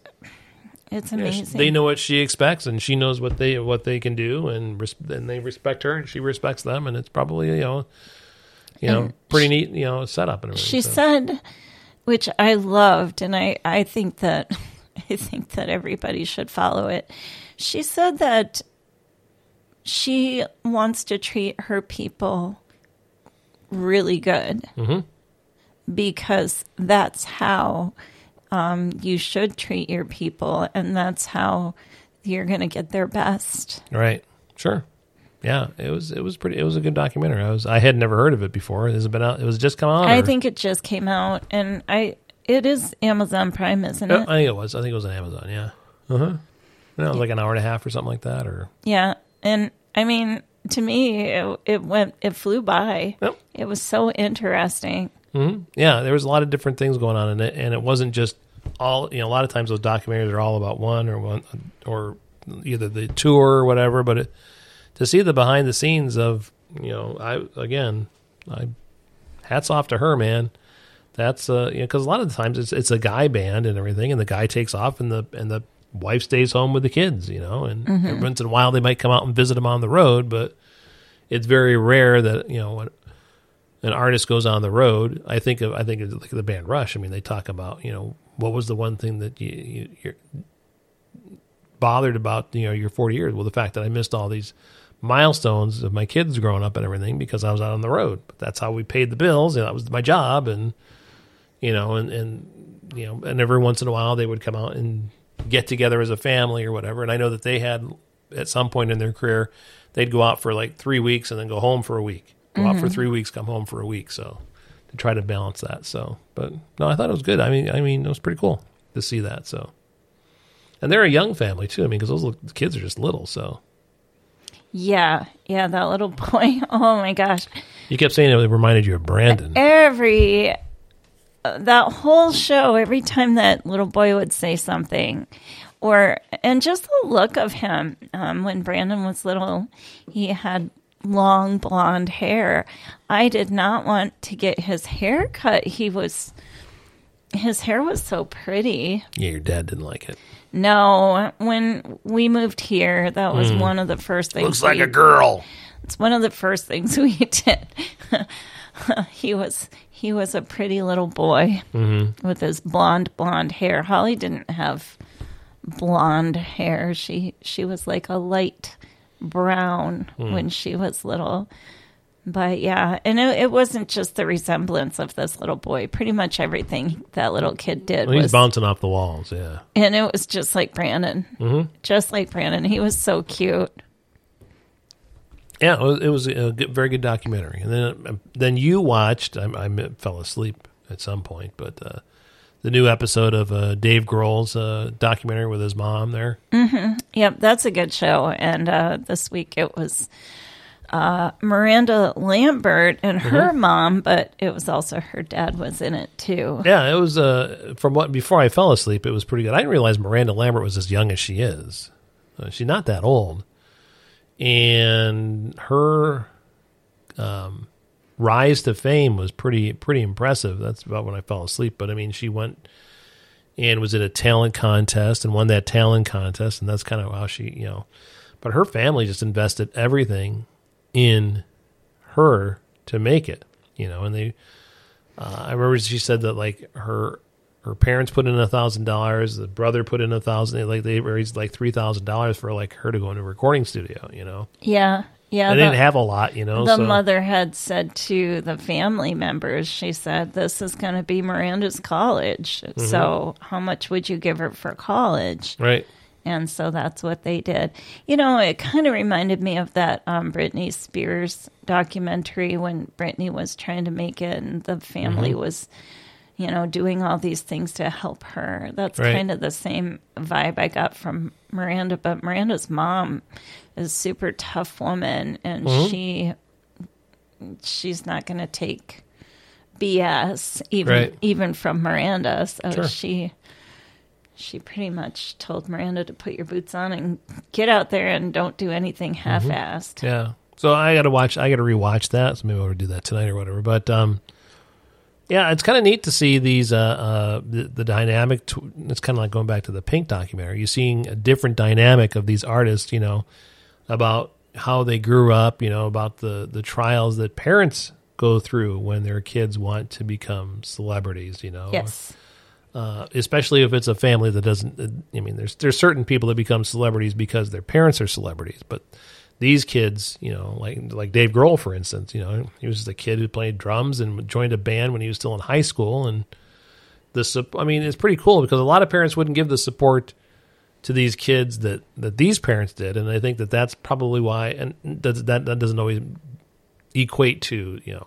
it's Yeah, she- amazing. they know what she expects, and she knows what they what they can do, and res- and they respect her, and she respects them, and it's probably you know, you know, And pretty neat, you know, setup and she so. said which i loved and i i think that [LAUGHS] i think that everybody should follow it she said that she wants to treat her people really good mm-hmm. because that's how um, you should treat your people and that's how you're going to get their best right, sure, yeah, it was it was pretty, it was a good documentary. I was I had never heard of it before. It has been out. It was just come out. i or- think it just came out and i it is amazon prime isn't it I think it was. I think it was on Amazon. Yeah, uh huh. It was like an hour and a half or something like that, or Yeah, and I mean, to me, it, it went, it flew by. Yep. It was so interesting. Yeah, there was a lot of different things going on in it, and it wasn't just all. You know, a lot of times those documentaries are all about one or one or either the tour or whatever. But it, to see the behind the scenes of you know I again I hats off to her man. That's uh you know because a lot of the times it's it's a guy band and everything, and the guy takes off and the and the wife stays home with the kids, you know, and every once in a while they might come out and visit them on the road, but it's very rare that you know an artist goes on the road. I think of I think of the band Rush. I mean, they talk about you know what was the one thing that you, you you're bothered about you know your 40 years. Well, the fact that I missed all these milestones of my kids growing up and everything because I was out on the road. But that's how we paid the bills, and that was my job. And you know, and and you know, and every once in a while they would come out and get together as a family or whatever. And I know that they had at some point in their career they'd go out for like three weeks and then go home for a week. Go out for three weeks, come home for a week. So to try to balance that. So, but no, I thought it was good. I mean, I mean, it was pretty cool to see that. So, and they're a young family too. I mean, because those little- kids are just little. So Yeah, yeah, that little [LAUGHS] boy. Oh my gosh. you kept saying it reminded you of Brandon. Every uh, that whole show, every time that little boy would say something, or and just the look of him um, when Brandon was little, he had long blonde hair. I did not want to get his hair cut. He was his hair was so pretty. Yeah, your dad didn't like it. No, when we moved here, that was one of the first things. Looks like we- a girl. It's one of the first things [LAUGHS] we did. [LAUGHS] he was he was a pretty little boy Mm-hmm. with his blonde blonde hair. Holly didn't have blonde hair. She she was like a light brown Hmm. when she was little. But yeah, and it, it wasn't just the resemblance of this little boy. Pretty much everything that little kid did Well, he's was bouncing off the walls. Yeah. and it was just like Brandon, Mm-hmm. just like Brandon. He was so cute. Yeah, it was, it was a good, very good documentary. And then then you watched. I, I fell asleep at some point, but uh, the new episode of uh, Dave Grohl's uh, documentary with his mom there. Yep, that's a good show. And uh, this week it was uh, Miranda Lambert and her mom, but it was also her dad was in it too. Yeah, it was. Uh, from what before I fell asleep, it was pretty good. I didn't realize Miranda Lambert was as young as she is. Uh, she's not that old, and her um, rise to fame was pretty pretty impressive. That's about when I fell asleep. But I mean, she went and was in a talent contest and won that talent contest, and that's kind of how she, you know. But her family just invested everything in her to make it, you know, and they uh, I remember she said that like her her parents put in a thousand dollars, the brother put in a thousand, like they raised like three thousand dollars for like her to go into a recording studio. You know, Yeah, yeah. they the- didn't have a lot. You know, the so mother had said to the family members, she said, This is going to be Miranda's college. Mm-hmm. So, how much would you give her for college? right, And so that's what they did. You know, it kind of reminded me of that um, Britney Spears documentary when Britney was trying to make it and the family Mm-hmm. was, you know, doing all these things to help her. That's Right. kind of the same vibe I got from Miranda. But Miranda's mom is a super tough woman and Mm-hmm. she she's not going to take BS even Right. even from Miranda. So Sure. she she pretty much told Miranda to put your boots on and get out there and don't do anything half-assed. yeah. So I got to watch. I got to rewatch that. So maybe I'll do that tonight or whatever. But um, yeah, it's kind of neat to see these uh, uh the, the dynamic. T- it's kind of like going back to the Pink documentary. You're seeing a different dynamic of these artists. You know, about how they grew up. You know, about the the trials that parents go through when their kids want to become celebrities. You know, Yes. uh, especially if it's a family that doesn't. I mean, there's there's certain people that become celebrities because their parents are celebrities, but these kids, you know, like like Dave Grohl, for instance, you know, he was the kid who played drums and joined a band when he was still in high school, and the I mean, it's pretty cool because a lot of parents wouldn't give the support to these kids that that these parents did, and I think that that's probably why, and that that, that doesn't always equate to you know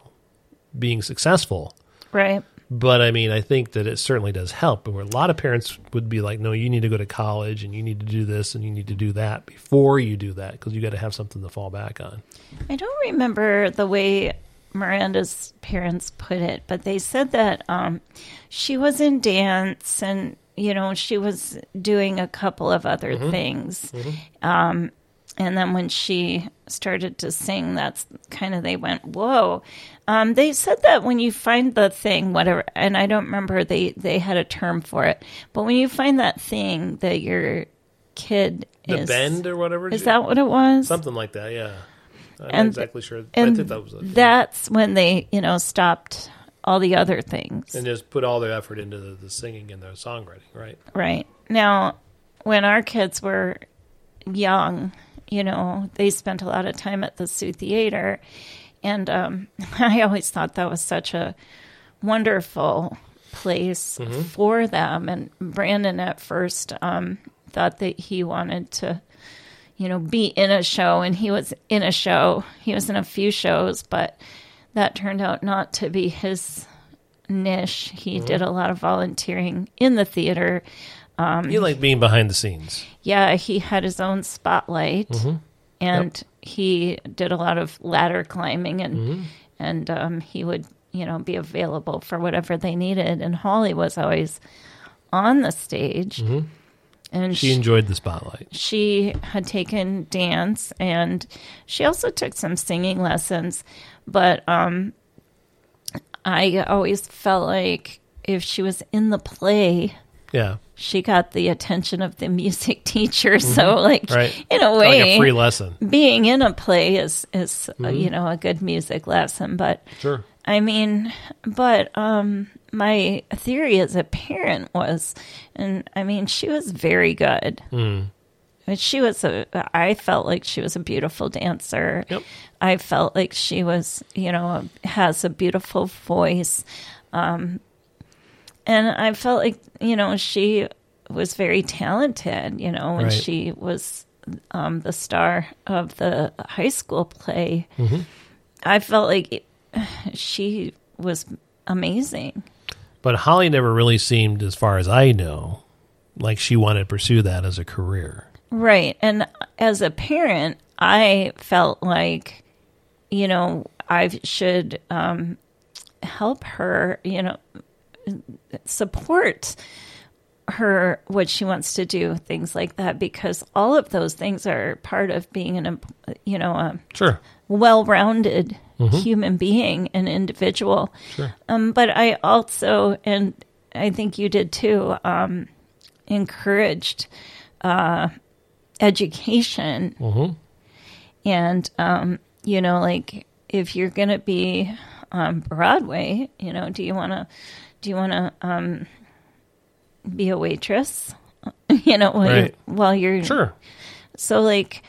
being successful. Right. But I mean, I think that it certainly does help. Where a lot of parents would be like, "No, you need to go to college, and you need to do this, and you need to do that before you do that, because you got to have something to fall back on." I don't remember the way Miranda's parents put it, but they said that um, she was in dance and, you know, she was doing a couple of other things. Um, and then when she started to sing, that's kind of they went, "Whoa!" Um, they said that when you find the thing, whatever, and I don't remember they they had a term for it, but when you find that thing that your kid The is bend or whatever. is that what it was? something like that? Yeah. I'm not exactly sure. and I think that was that's when they you know stopped all the other things. and just put all their effort into the, the singing and the songwriting, right? Right. Now, when our kids were young, you know, they spent a lot of time at the Soo Theater. And um, [LAUGHS] I always thought that was such a wonderful place for them. And Brandon at first um, thought that he wanted to, you know, be in a show. And he was in a show, he was in a few shows, but that turned out not to be his niche. He did a lot of volunteering in the theater. Um, you like being behind the scenes. Yeah, he had his own spotlight, and he did a lot of ladder climbing, and and um, he would you know be available for whatever they needed. And Holly was always on the stage, and She enjoyed the spotlight. she had taken dance and she also took some singing lessons but um i always felt like if she was in the play Yeah. She got the attention of the [LAUGHS] music teacher so like Mm-hmm. Right. in a Like way a free lesson. being in a play is is uh, you know a good music lesson but Sure. I mean, but um, my theory as a parent was, and I mean, she was very good. But she was a. I felt like she was a beautiful dancer. Yep. I felt like she was, you know, has a beautiful voice, um, and I felt like you know she was very talented. You know, when Right. she was um, the star of the high school play. I felt like it, she was amazing. But Holly never really seemed, as far as I know, like she wanted to pursue that as a career. Right. And as a parent, I felt like, you know, I should um, help her, you know, support her what she wants to do things like that because all of those things are part of being an you know a Sure. well-rounded human being and individual. Sure. Um, but I also, and I think you did too, um, encouraged uh, education. And um, you know, like if you're going to be on Broadway, you know, do you want to do you want to um, be a waitress? [LAUGHS] you know, while, Right. you're, while you're Sure. so like,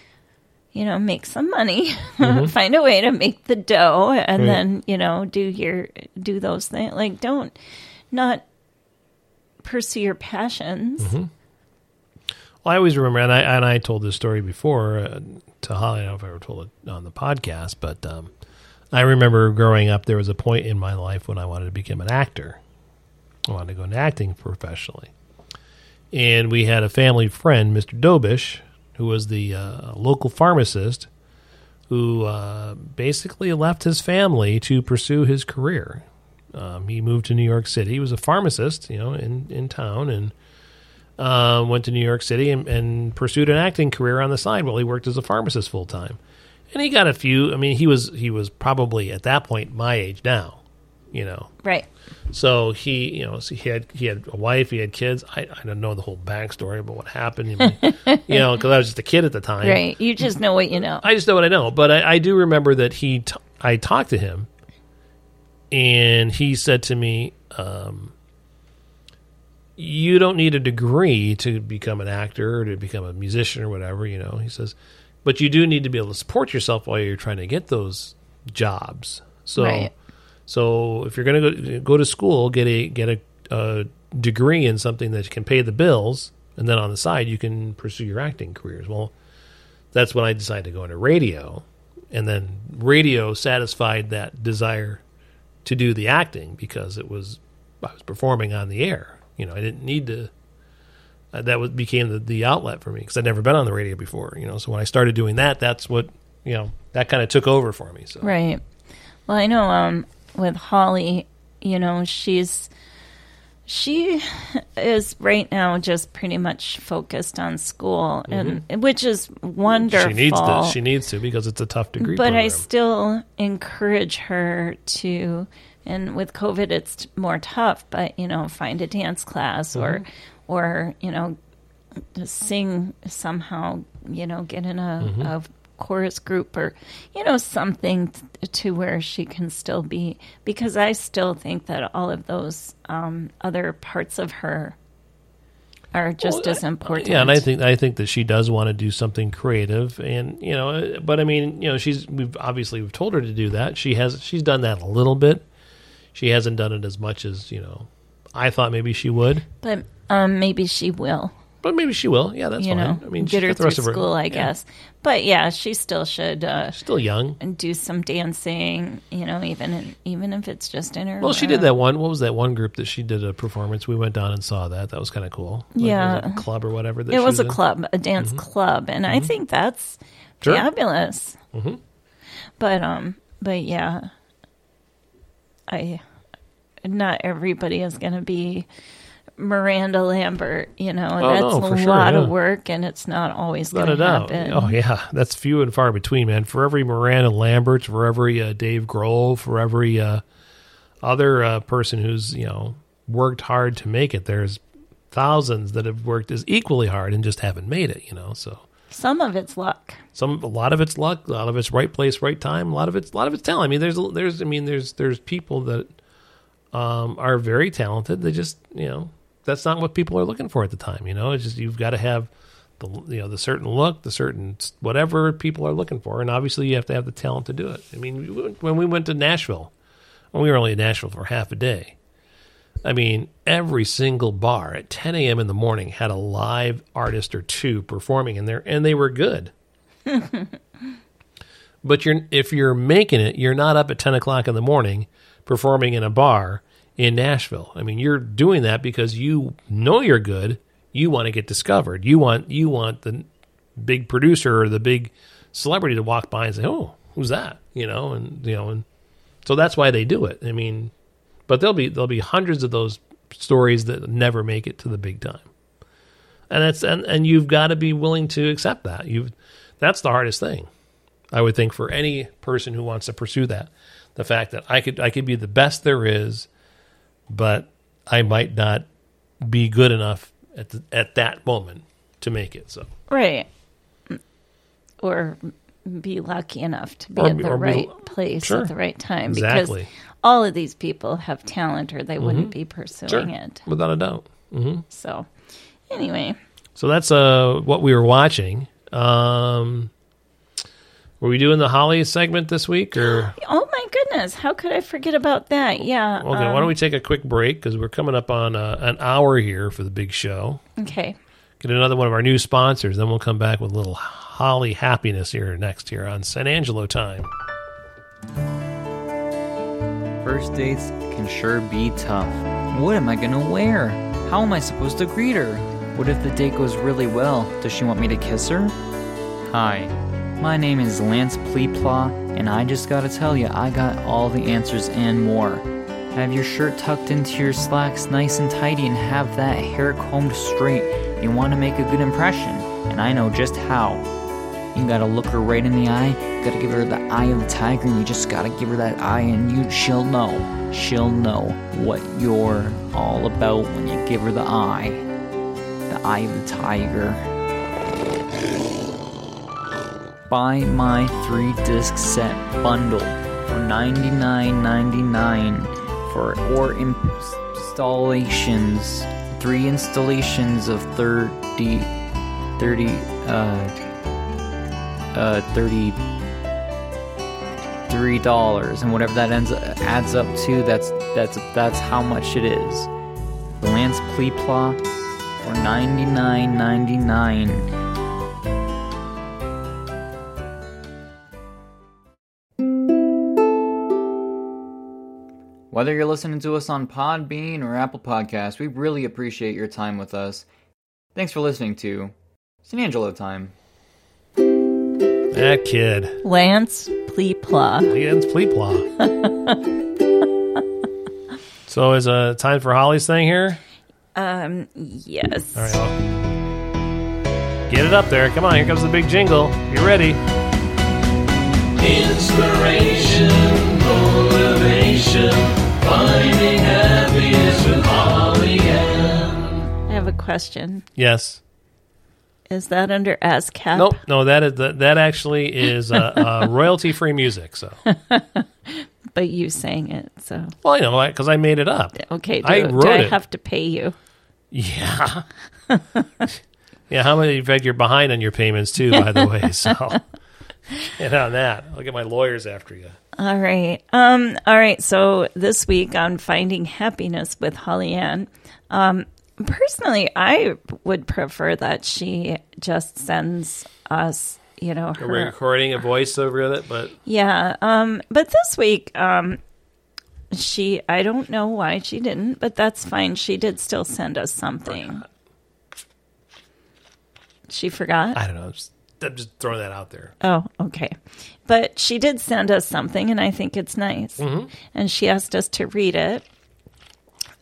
you know, make some money, [LAUGHS] find a way to make the dough, and Right. then you know do your do those things. Like, don't not pursue your passions. Well, I always remember, and I and I told this story before uh, to Holly. I don't know if I ever told it on the podcast, but um, I remember growing up. There was a point in my life when I wanted to become an actor. I wanted to go into acting professionally, and we had a family friend, Mr. Dobish, who was the uh, local pharmacist, who uh, basically left his family to pursue his career. Um, he moved to New York City. He was a pharmacist, you know, in in town, and uh, went to New York City and, and pursued an acting career on the side while he worked as a pharmacist full time. And he got a few. I mean, he was he was probably at that point my age now, you know. Right. So he, you know, so he had he had a wife, he had kids. I, I don't know the whole backstory about what happened, mean, [LAUGHS] you know, because I was just a kid at the time. Right. You just know what you know. I just know what I know, but I, I do remember that he. T- I talked to him, and he said to me, um, "You don't need a degree to become an actor or to become a musician or whatever." You know, he says, "But you do need to be able to support yourself while you're trying to get those jobs." So, Right. So if you're going to go go to school, get a get a, a degree in something that can pay the bills, and then on the side you can pursue your acting careers. Well, that's when I decided to go into radio, and then radio satisfied that desire to do the acting because it was I was performing on the air. You know, I didn't need to. Uh, that became the, the outlet for me because I'd never been on the radio before. You know, so when I started doing that, that's what you know that kind of took over for me. So Right. Well, I know um, with Holly, you know, she's She is right now just pretty much focused on school, and which is wonderful. Mm-hmm. She needs to. She needs to because it's a tough degree. but I still encourage her to, and with COVID, it's more tough. But you know, find a dance class or, Mm-hmm. or you know, sing somehow. You know, get in a, Mm-hmm. a chorus group or you know something t- to where she can still be. Because I still think that all of those um, other parts of her are just Well, as important. Yeah, and I think I think that she does want to do something creative, and you know, uh, but I mean, you know, she's we've obviously we've told her to do that. She has she's done that a little bit. She hasn't done it as much as you know. I thought maybe she would, but um, maybe she will. But maybe she will. Yeah, that's you fine. know, I mean, get she's her got the through rest of her school, I guess. But yeah, she still should uh, Still young. And do some dancing. You know, even in, even if it's just in her. Well, she room. did that one. What was that one group that she did a performance? We went down and saw that. That was kind of cool. Like, Yeah. was it a club or whatever. That It she was a in? club, a dance club, and I think that's Mm-hmm. Sure. fabulous. But um, but yeah, I not everybody is going to be Miranda Lambert. You know, Oh, that's no, a sure, lot yeah. of work, and it's not always going to happen. Oh yeah, that's few and far between, man. For every Miranda Lambert, for every uh, Dave Grohl, for every uh, other uh, person who's you know worked hard to make it, there's thousands that have worked as equally hard and just haven't made it. You know, so Some of it's luck. some a lot of it's luck, a lot of it's right place, right time, a lot of it's a lot of it's talent. I mean, there's there's I mean, there's there's people that um, are very talented. They just you know that's not what people are looking for at the time. You know, it's just you've got to have the you know the certain look, the certain whatever people are looking for, and obviously you have to have the talent to do it. I mean, when we went to Nashville, we were only in Nashville for half a day. I mean, every single bar at 10 a.m. in the morning had a live artist or two performing in there, and they were good. [LAUGHS] but you're if you're making it, you're not up at 10 o'clock in the morning performing in a bar in Nashville. I mean, you're doing that because you know you're good. You want to get discovered. You want you want the big producer or the big celebrity to walk by and say, "Oh, who's that?" You know, and you know, and so that's why they do it. I mean, but there'll be there'll be hundreds of those stories that never make it to the big time, and that's and and you've got to be willing to accept that. You've that's the hardest thing, I would think, for any person who wants to pursue that. The fact that I could I could be the best there is, but I might not be good enough at the, at that moment to make it. So Right. Or be lucky enough to be Or at the or be- right place Sure. at the right time. Exactly. Because all of these people have talent or they wouldn't be pursuing sure, it. without a doubt. So, anyway, So that's uh what we were watching. Um, were we doing the Holly segment this week or? oh my goodness, how could I forget about that? Yeah. Okay, why um, don't we take a quick break because we're coming up on uh, an hour here for the big show. Okay. Get another one of our new sponsors, then we'll come back with a little Holly happiness here next here on San Angelo time. First dates can sure be tough. What am I gonna wear? How am I supposed to greet her? What if the date goes really well? Does she want me to kiss her? Hi, my name is Lance Pleeplaw, and I just gotta tell you, I got all the answers and more. Have your shirt tucked into your slacks nice and tidy and have that hair combed straight. You want to make a good impression, and I know just how. You gotta look her right in the eye. You gotta give her the eye of the tiger, and you just gotta give her that eye, and you she'll know. She'll know what you're all about when you give her the eye. The eye of the tiger buy my three disc set bundle for $99.99 for or installations, three installations of 30, 30, uh, uh, 30 three dollars and whatever that ends adds up to that's that's that's how much it is. Lance plepla for 99.99 Whether you're listening to us on Podbean or Apple Podcasts, we really appreciate your time with us. Thanks for listening to San Angelo Time. That kid, Lance Pleepla. Leanne's Pleeplaw. [LAUGHS] So is uh time for Holly's thing here? Um, Yes. All right. Well, get it up there. Come on. Here comes the big jingle. You ready? Inspiration, motivation, finding happiness with Holly Ann. I have a question. Yes. Is that under ASCAP? Nope. No. That is that. That actually is uh, uh, royalty-free music. So, [LAUGHS] But you sang it, so well, I know because I made it up. okay. Do, I do wrote I it. have to pay you? Yeah. [LAUGHS] yeah. How many? In fact, you're behind on your payments too. By the way, so [LAUGHS] [LAUGHS] and on that, I'll get my lawyers after you. All right. Um, all right. So this week on Finding Happiness with Holly Ann, um, personally, I would prefer that she just sends us, you know, We're her. recording a voice over it, but Yeah. Um, but this week, um, she, I don't know why she didn't, but that's fine. She did still send us something. She forgot? I don't know. Just, I'm just throwing that out there. Oh, okay. But she did send us something, and I think it's nice. And she asked us to read it.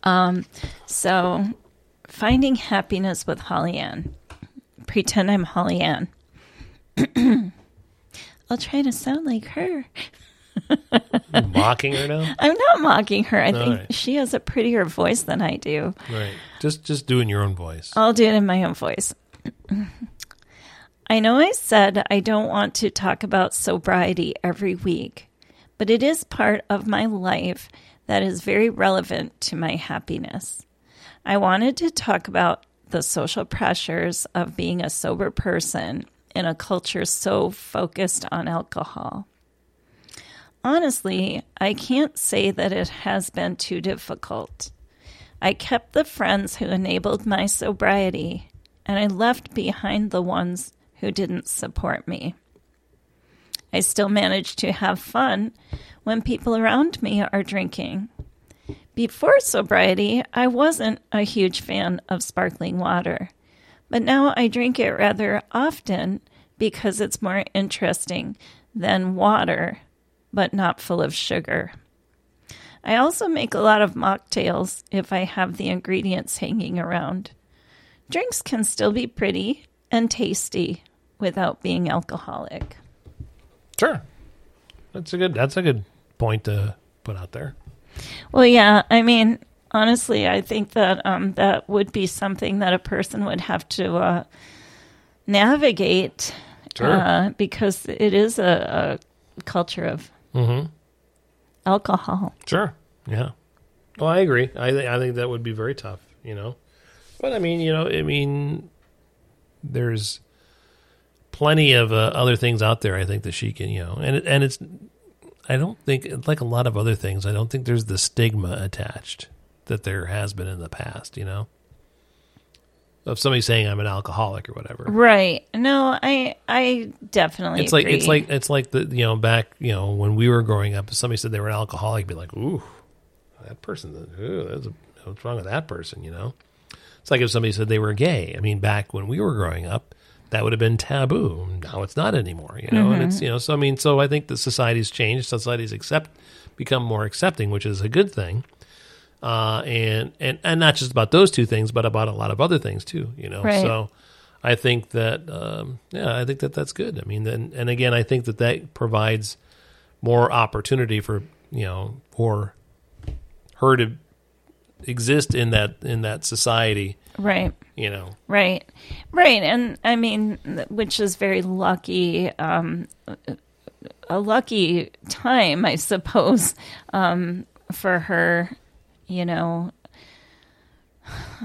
Um, so, finding happiness with Holly Ann. Pretend I'm Holly Ann. [CLEARS THROAT] I'll try to sound like her. Mocking her now. I'm not mocking her. I think right. she has a prettier voice than I do. Right. Just just doing your own voice. I'll do it in my own voice. [CLEARS THROAT] I know I said I don't want to talk about sobriety every week, but it is part of my life that is very relevant to my happiness. I wanted to talk about the social pressures of being a sober person in a culture so focused on alcohol. Honestly, I can't say that it has been too difficult. I kept the friends who enabled my sobriety, and I left behind the ones who didn't support me. I still manage to have fun when people around me are drinking. Before sobriety, I wasn't a huge fan of sparkling water, but now I drink it rather often because it's more interesting than water, but not full of sugar. I also make a lot of mocktails if I have the ingredients hanging around. Drinks can still be pretty and tasty without being alcoholic. Sure. That's a good that's a good point to put out there. Well, yeah, I mean, honestly, I think that um, that would be something that a person would have to uh, navigate Sure. uh, because it is a, a culture of alcohol. Sure. Yeah. Well, I agree. I think I think that would be very tough, you know. But I mean, you know, I mean there's plenty of uh, other things out there I think that she can, you know. And and it's I don't think like a lot of other things, I don't think there's the stigma attached that there has been in the past, you know. Of somebody saying I'm an alcoholic or whatever. Right. No, I I definitely It's like it's like it's like the you know back you know when we were growing up, if somebody said they were an alcoholic, be like, ooh, that person, ooh, that's a, what's wrong with that person? You know, it's like if somebody said they were gay. I mean, back when we were growing up, that would have been taboo. Now it's not anymore. You know, and it's you know, so I mean, so I think the society's changed. Society's accept become more accepting, which is a good thing. Uh, and, and and not just about those two things, but about a lot of other things too. You know, Right. so I think that um, yeah, I think that that's good. I mean, and, and again, I think that that provides more opportunity for you know for her to exist in that in that society. Right. You know, Right, right, and I mean, which is very lucky, um, a lucky time, I suppose, um, for her. You know,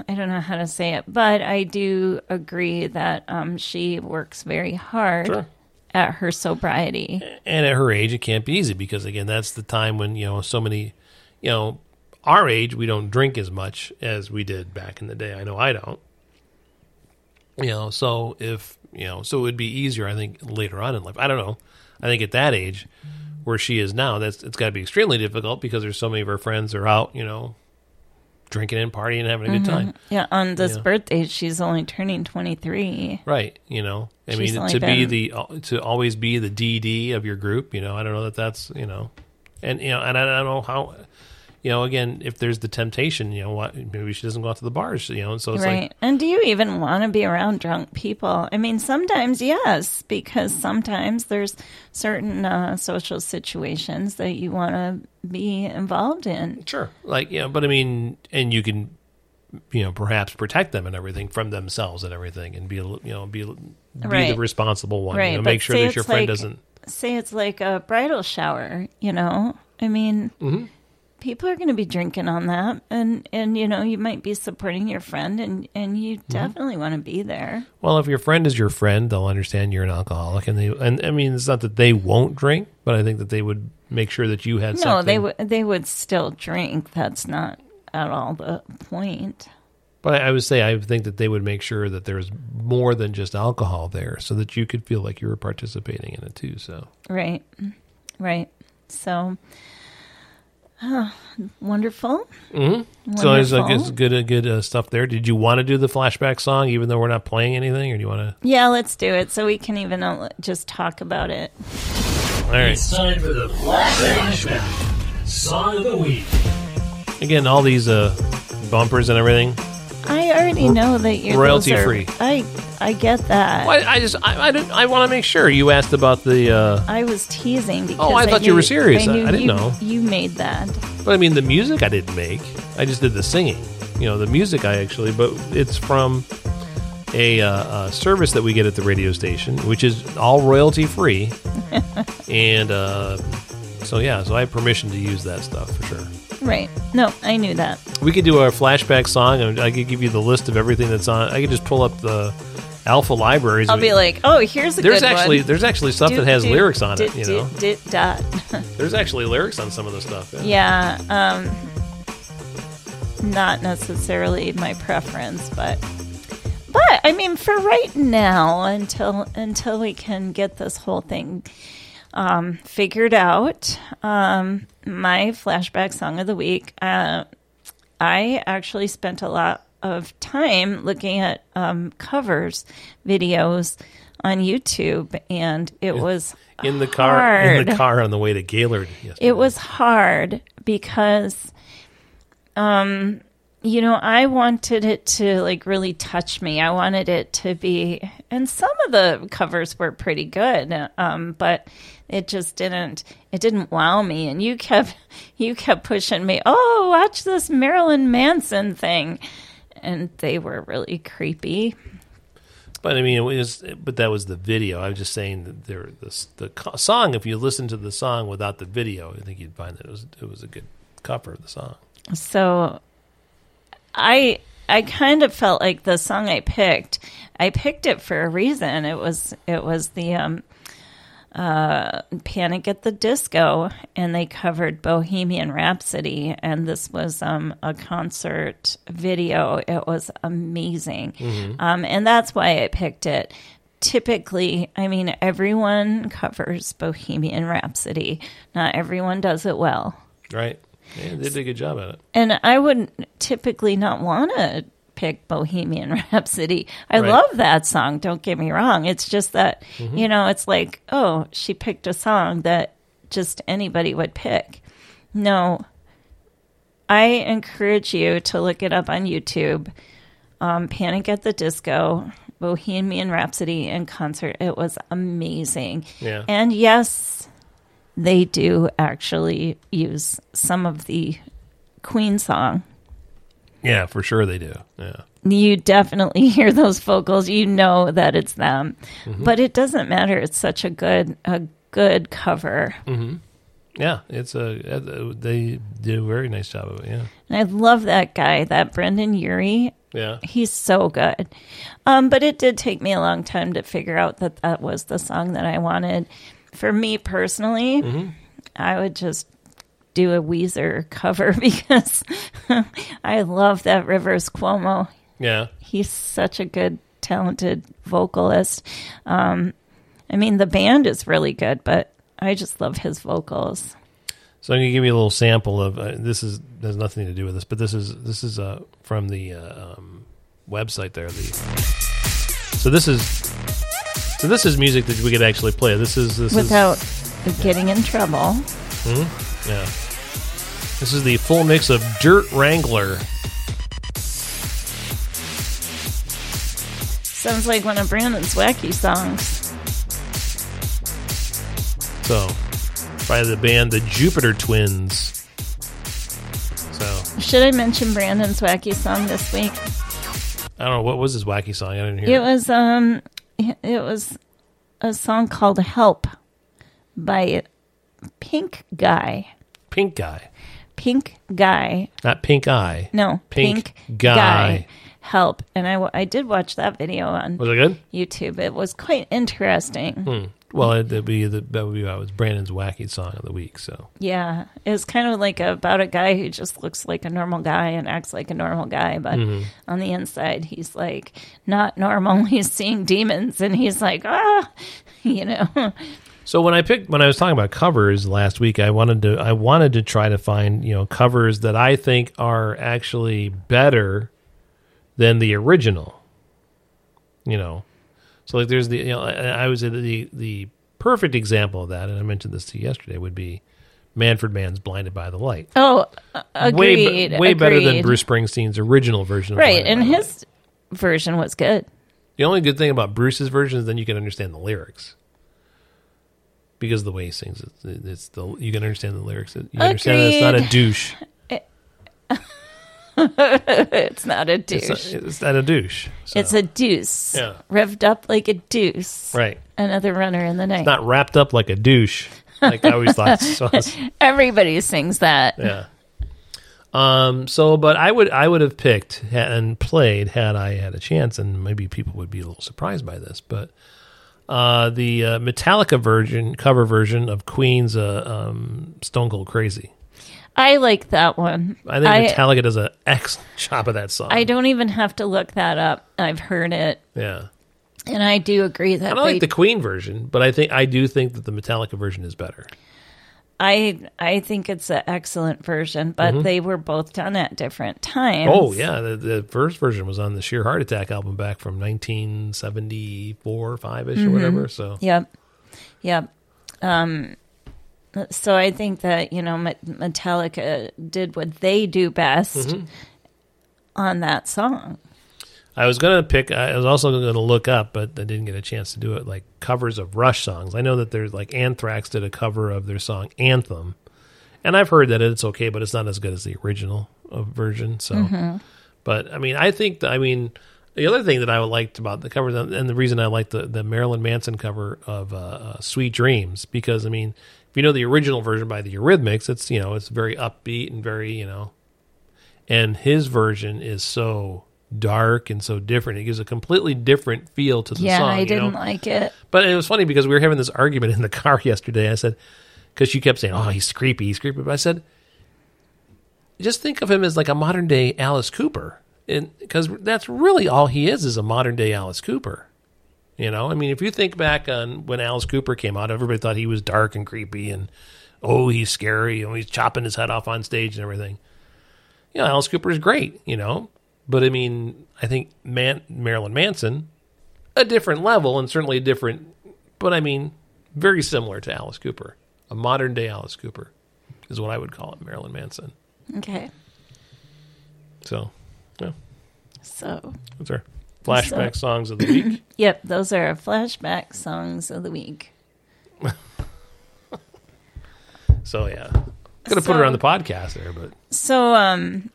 I don't know how to say it, but I do agree that um, she works very hard Sure. at her sobriety. and at her age, it can't be easy because again, that's the time when you know so many, you know, our age we don't drink as much as we did back in the day. I know I don't. You know, so if you know, so it would be easier. I think later on in life. I don't know. I think at that age, where she is now, that's it's got to be extremely difficult because there's so many of her friends are out, you know, drinking and partying and having a good mm-hmm. time. Yeah, on this Yeah. birthday, she's only turning 23. Right. You know, I She's mean, to be the uh, to always be the DD of your group. You know, I don't know that that's you know, and you know, and I don't know how, you know, again, if there's the temptation, you know, what maybe she doesn't go out to the bars, you know, and so it's right. like, and do you even want to be around drunk people? I mean, sometimes yes, because sometimes there's certain uh, social situations that you want to be involved in. sure, like, you know, but I mean, and you can, you know, perhaps protect them and everything from themselves and everything, and be, a you know, be, be Right. the responsible one, Right. you know, make sure that your friend like- doesn't. say it's like a bridal shower. You know, I mean. Mm-hmm. People are going to be drinking on that, and and you know you might be supporting your friend, and and you Mm-hmm. definitely want to be there. Well, if your friend is your friend, they'll understand you're an alcoholic, and they, and I mean, it's not that they won't drink, but I think that they would make sure that you had No, something. they would they would still drink. That's not at all the point. But I would say I think that they would make sure that there's more than just alcohol there, so that you could feel like you were participating in it too. So Right, right. So, ah, wonderful. Mm-hmm. so it's like it's good, uh, good uh, stuff there. Did you want to do the flashback song, even though we're not playing anything, or do you want to? Yeah, let's do it so we can even uh, just talk about it. All right. It's time for the flashback song of the week. Again, all these uh, bumpers and everything. I already know that you're Royalty those are- free. I I get that. Well, I, I just I I, didn't- I want to make sure you asked about the. Uh, I was teasing because Oh, I thought you knew- were serious. I- knew I didn't you, know. you made that. But I mean, the music I didn't make. I just did the singing. You know, the music I actually, but it's from a, uh, a service that we get at the radio station, which is all royalty free. [LAUGHS] and uh, so, yeah, so I have permission to use that stuff for sure. Right. No, I knew that. We could do our flashback song, and I could give you the list of everything that's on. I could just pull up the Alpha libraries. I'll be like, oh, here's a there's good actually one. there's actually stuff Do- that has do- lyrics on it. do- You do- know, do- dot. [LAUGHS] there's actually lyrics on some of the stuff. yeah. Yeah, um, not necessarily my preference, but but I mean, for right now, until until we can get this whole thing um, figured out, um, my flashback song of the week. Uh, I actually spent a lot of time looking at um, covers videos on YouTube, and it was in the car in the car on the way to Gaylord. Yesterday. it was hard because um you know i wanted it to like really touch me i wanted it to be and some of the covers were pretty good um but it just didn't it didn't wow me and you kept [LAUGHS] you kept pushing me oh watch this marilyn manson thing and they were really creepy But I mean, it was. But that was the video. I was just saying that there, the the song. If you listen to the song without the video, I think you'd find that it was it was a good cover of the song. So I I kind of felt like the song I picked, I picked it for a reason. It was it was the um uh Panic at the Disco and they covered Bohemian Rhapsody and this was um a concert video. It was amazing. Um and that's why I picked it. Typically, I mean everyone covers Bohemian Rhapsody. Not everyone does it well. Right? Yeah, they did a good job at it. And I wouldn't typically not want to pick Bohemian [LAUGHS] Rhapsody. I Right. love that song, don't get me wrong. It's just that, you know, it's like, oh, she picked a song that just anybody would pick. No, I encourage you to look it up on YouTube. Um, Panic at the Disco, Bohemian Rhapsody in concert. It was amazing. Yeah. And yes, they do actually use some of the Queen song. Yeah, for sure they do. Yeah. You definitely [LAUGHS] hear those vocals. You know that it's them. But it doesn't matter. It's such a good a good cover. Yeah, it's a uh, they did a very nice job of it. Yeah, And I love that guy, that Brendon Urie. yeah, He's so good. Um, but it did take me a long time to figure out that that was the song that I wanted. For me personally, I would just do a Weezer [LAUGHS] cover because [LAUGHS] I love that Rivers Cuomo. yeah. He's such a good, talented vocalist. Um, I mean, the band is really good, but I just love his vocals. So I'm gonna give you a little sample of uh, this. Is has nothing to do with this, but this is this is uh, from the uh, um, website there. The so this is so this is music that we could actually play. This is this Without getting in trouble. is yeah. This is the full mix of Dirt Wrangler. Sounds like one of Brandon's wacky songs. So, by the band the Jupiter Twins. So, Should I mention Brandon's wacky song this week? I don't know what was his wacky song. I didn't hear. It was um, it was a song called "Help" by Pink Guy. Pink Guy, Pink Guy. not Pink Eye. No, Pink Pink, Guy. Guy. Help. And I, I did watch that video on Was it good? YouTube. It was quite interesting. Hmm. Well, it'd be the, that would be that was Brandon's wacky song of the week. So, Yeah, it's kind of like about a guy who just looks like a normal guy and acts like a normal guy, but Mm-hmm. on the inside, he's like not normal. [LAUGHS] He's seeing demons, and he's like, ah, [LAUGHS] you know. so when I picked when I was talking about covers last week, I wanted to I wanted to try to find you know covers that I think are actually better than the original. You know, so like there's the you know I, I was the the perfect example of that, and I mentioned this to you yesterday would be Manfred Mann's "Blinded by the Light." Oh, agreed. way, way better than. Bruce Springsteen's original version. Of Right, and the Light. his version was good. The only good thing about Bruce's version is then you can understand the lyrics. Because of the way he sings, it's, it's the you can understand the lyrics. You understand that it's not a Agreed. douche. [LAUGHS] It's not a It's douche. it's not a douche. So, It's a deuce. Yeah. Revved up like a deuce. right. Another runner in the night. Not wrapped up like a douche. Like I always thought. So it's- [LAUGHS] Everybody sings that. yeah. Um. So, but I would I would have picked and played had I had a chance, and maybe people would be a little surprised by this, but uh, the uh, Metallica version cover version of Queen's uh, um, "Stone Cold Crazy." I like that one. I think I, Metallica does an excellent job of that song. I don't even have to look that up. I've heard it, Yeah, and I do agree that I don't they, like the Queen version, but I think I do think that the Metallica version is better. I I think it's an excellent version, but they were both done at different times. Mm-hmm. Oh yeah, the, the first version was on the Sheer Heart Attack album back from 1974, five ish or whatever. So Yep. Yep. Um, so I think that, you know, Metallica did what they do best Mm-hmm. on that song. I was gonna pick. I was also gonna look up, but I didn't get a chance to do it. Like covers of Rush songs. I know that there's like Anthrax did a cover of their song Anthem, and I've heard that it's okay, but it's not as good as the original uh, version. So, but I mean, I think that I mean the other thing that I liked about the cover, and the reason I liked the the Marilyn Manson cover of uh, uh, Sweet Dreams, because I mean, you know the original version by the Eurythmics, it's you know it's very upbeat and very you know, and his version is so dark and so different. It gives a completely different feel to the yeah, song. I you didn't know? like it. But it was funny because we were having this argument in the [LAUGHS] car yesterday. I said, because she kept saying, "Oh, he's creepy, he's creepy." But I said, just think of him as like a modern day Alice Cooper, and because that's really all he is is a modern day Alice Cooper. You know, I mean, if you think back on when Alice Cooper came out, everybody thought he was dark and creepy, and oh, he's scary, and he's chopping his head off on stage and everything. You know, Alice Cooper is great, you know, but I mean, I think Man- Marilyn Manson, a different level and certainly a different, but I mean, very similar to Alice Cooper, a modern day Alice Cooper is what I would call it, Marilyn Manson. Okay. So, yeah, So, that's our [LAUGHS] flashback songs of the week. yep, those are flashback songs of the week. So yeah, could have put her on the podcast there, but So, um,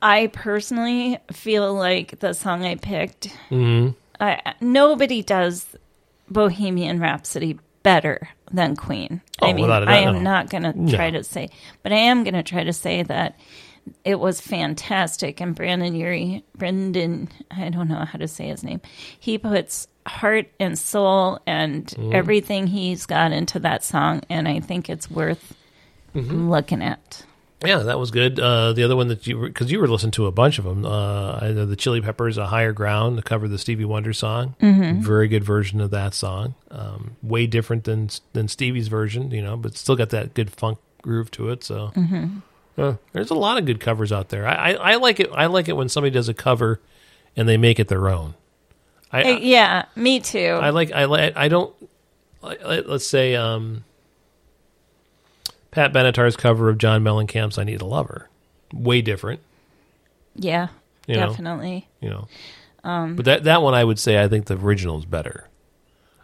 I personally feel like the song I picked, Mm-hmm. I, nobody does Bohemian Rhapsody better than Queen. I Oh, mean, without a I am no. not going to No. try to say, but I am going to try to say that it was fantastic. And Brandon Urie, Brendon, I don't know how to say his name, he puts heart and soul and Mm-hmm. everything he's got into that song. And I think it's worth Mm-hmm. looking at. yeah, that was good. Uh, the other one that you because you were listening to a bunch of them. Uh, the Chili Peppers, "A Higher Ground," to cover the Stevie Wonder song. Mm-hmm. Very good version of that song. Um, way different than than Stevie's version, you know, but still got that good funk groove to it. So Mm-hmm. Uh, there's a lot of good covers out there. I, I, I like it. I like it when somebody does a cover and they make it their own. I, Uh, yeah, me too. I like I like I don't let- let's say um Pat Benatar's cover of John Mellencamp's "I Need a Lover," way different. Yeah, You know. definitely. You know, Um, but that that one I would say I think the original is better.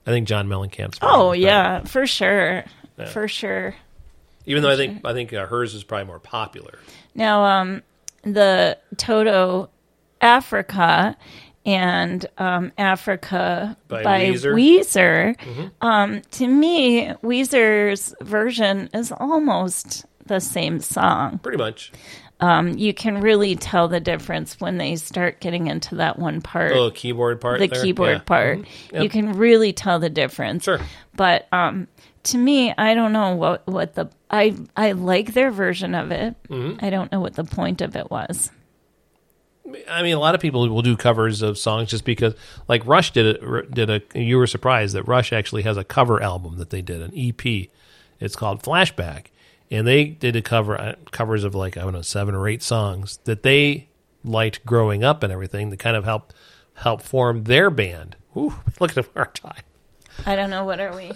I think John Mellencamp's. Oh is better. yeah, for sure, Yeah. for sure. Even though I think I think uh, hers is probably more popular. Now, um, the Toto Africa and um, Africa By by, Weezer. Weezer. Mhm. Um, to me, Weezer's version is almost the same song. Pretty much. Um, you can really tell the difference when they start getting into that one part. The keyboard part The there? keyboard Yeah. part. Mhm. Yep. You can really tell the difference. Sure. But um, to me, I don't know what, what the I I like their version of it. Mhm. I don't know what the point of it was. I mean, a lot of people will do covers of songs just because, like Rush did it. Did a you were surprised that Rush actually has a cover album that they did an EP. It's called Flashback, and they did a cover uh, covers of like I don't know seven or eight songs that they liked growing up and everything that kind of help help form their band. Ooh, [LAUGHS] look at our time. I don't know what are we.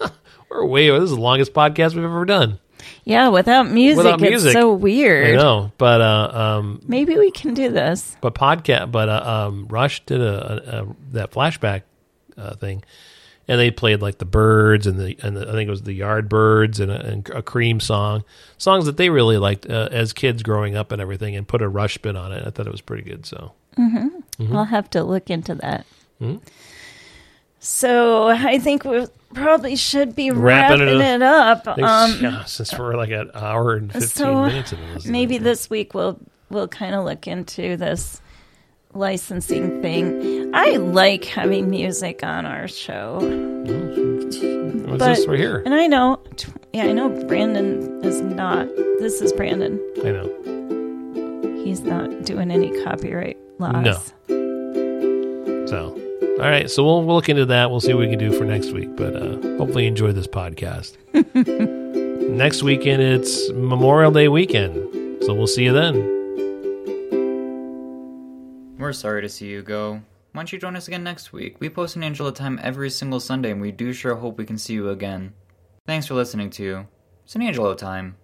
[LAUGHS] We're way. This is the longest podcast we've ever done. Yeah, without music, Without it's so weird. I know, but uh, um, Maybe we can do this. but podcast, but uh, um, Rush did a, a, a that flashback uh, thing, and they played like the Birds and the and the, I think it was the Yardbirds and a, and a Cream song, songs that they really liked uh, as kids growing up and everything, and put a Rush spin on it. I thought it was pretty good. So hmm Mhm. I'll have to look into that. Mhm. So [LAUGHS] I think we probably should be Wrapping wrapping, it it up. Um, [LAUGHS] yeah, since we're like an hour and [LAUGHS] fifteen so minutes into this, maybe this week we'll we'll kind of look into this licensing thing. I like having music on our show. What's this right here? And I know, yeah, I know Brandon is not. This is Brandon. I know. He's not doing any copyright laws. No. So, all right. So we'll, we'll look into that. We'll see what we can do for next week. But uh, hopefully, you enjoy this podcast. [LAUGHS] next weekend, it's Memorial Day weekend. So we'll see you then. We're sorry to see you go. Why don't you join us again next week? We post an Angela Time every single Sunday, and we do sure hope we can see you again. Thanks for listening to San Angelo Time.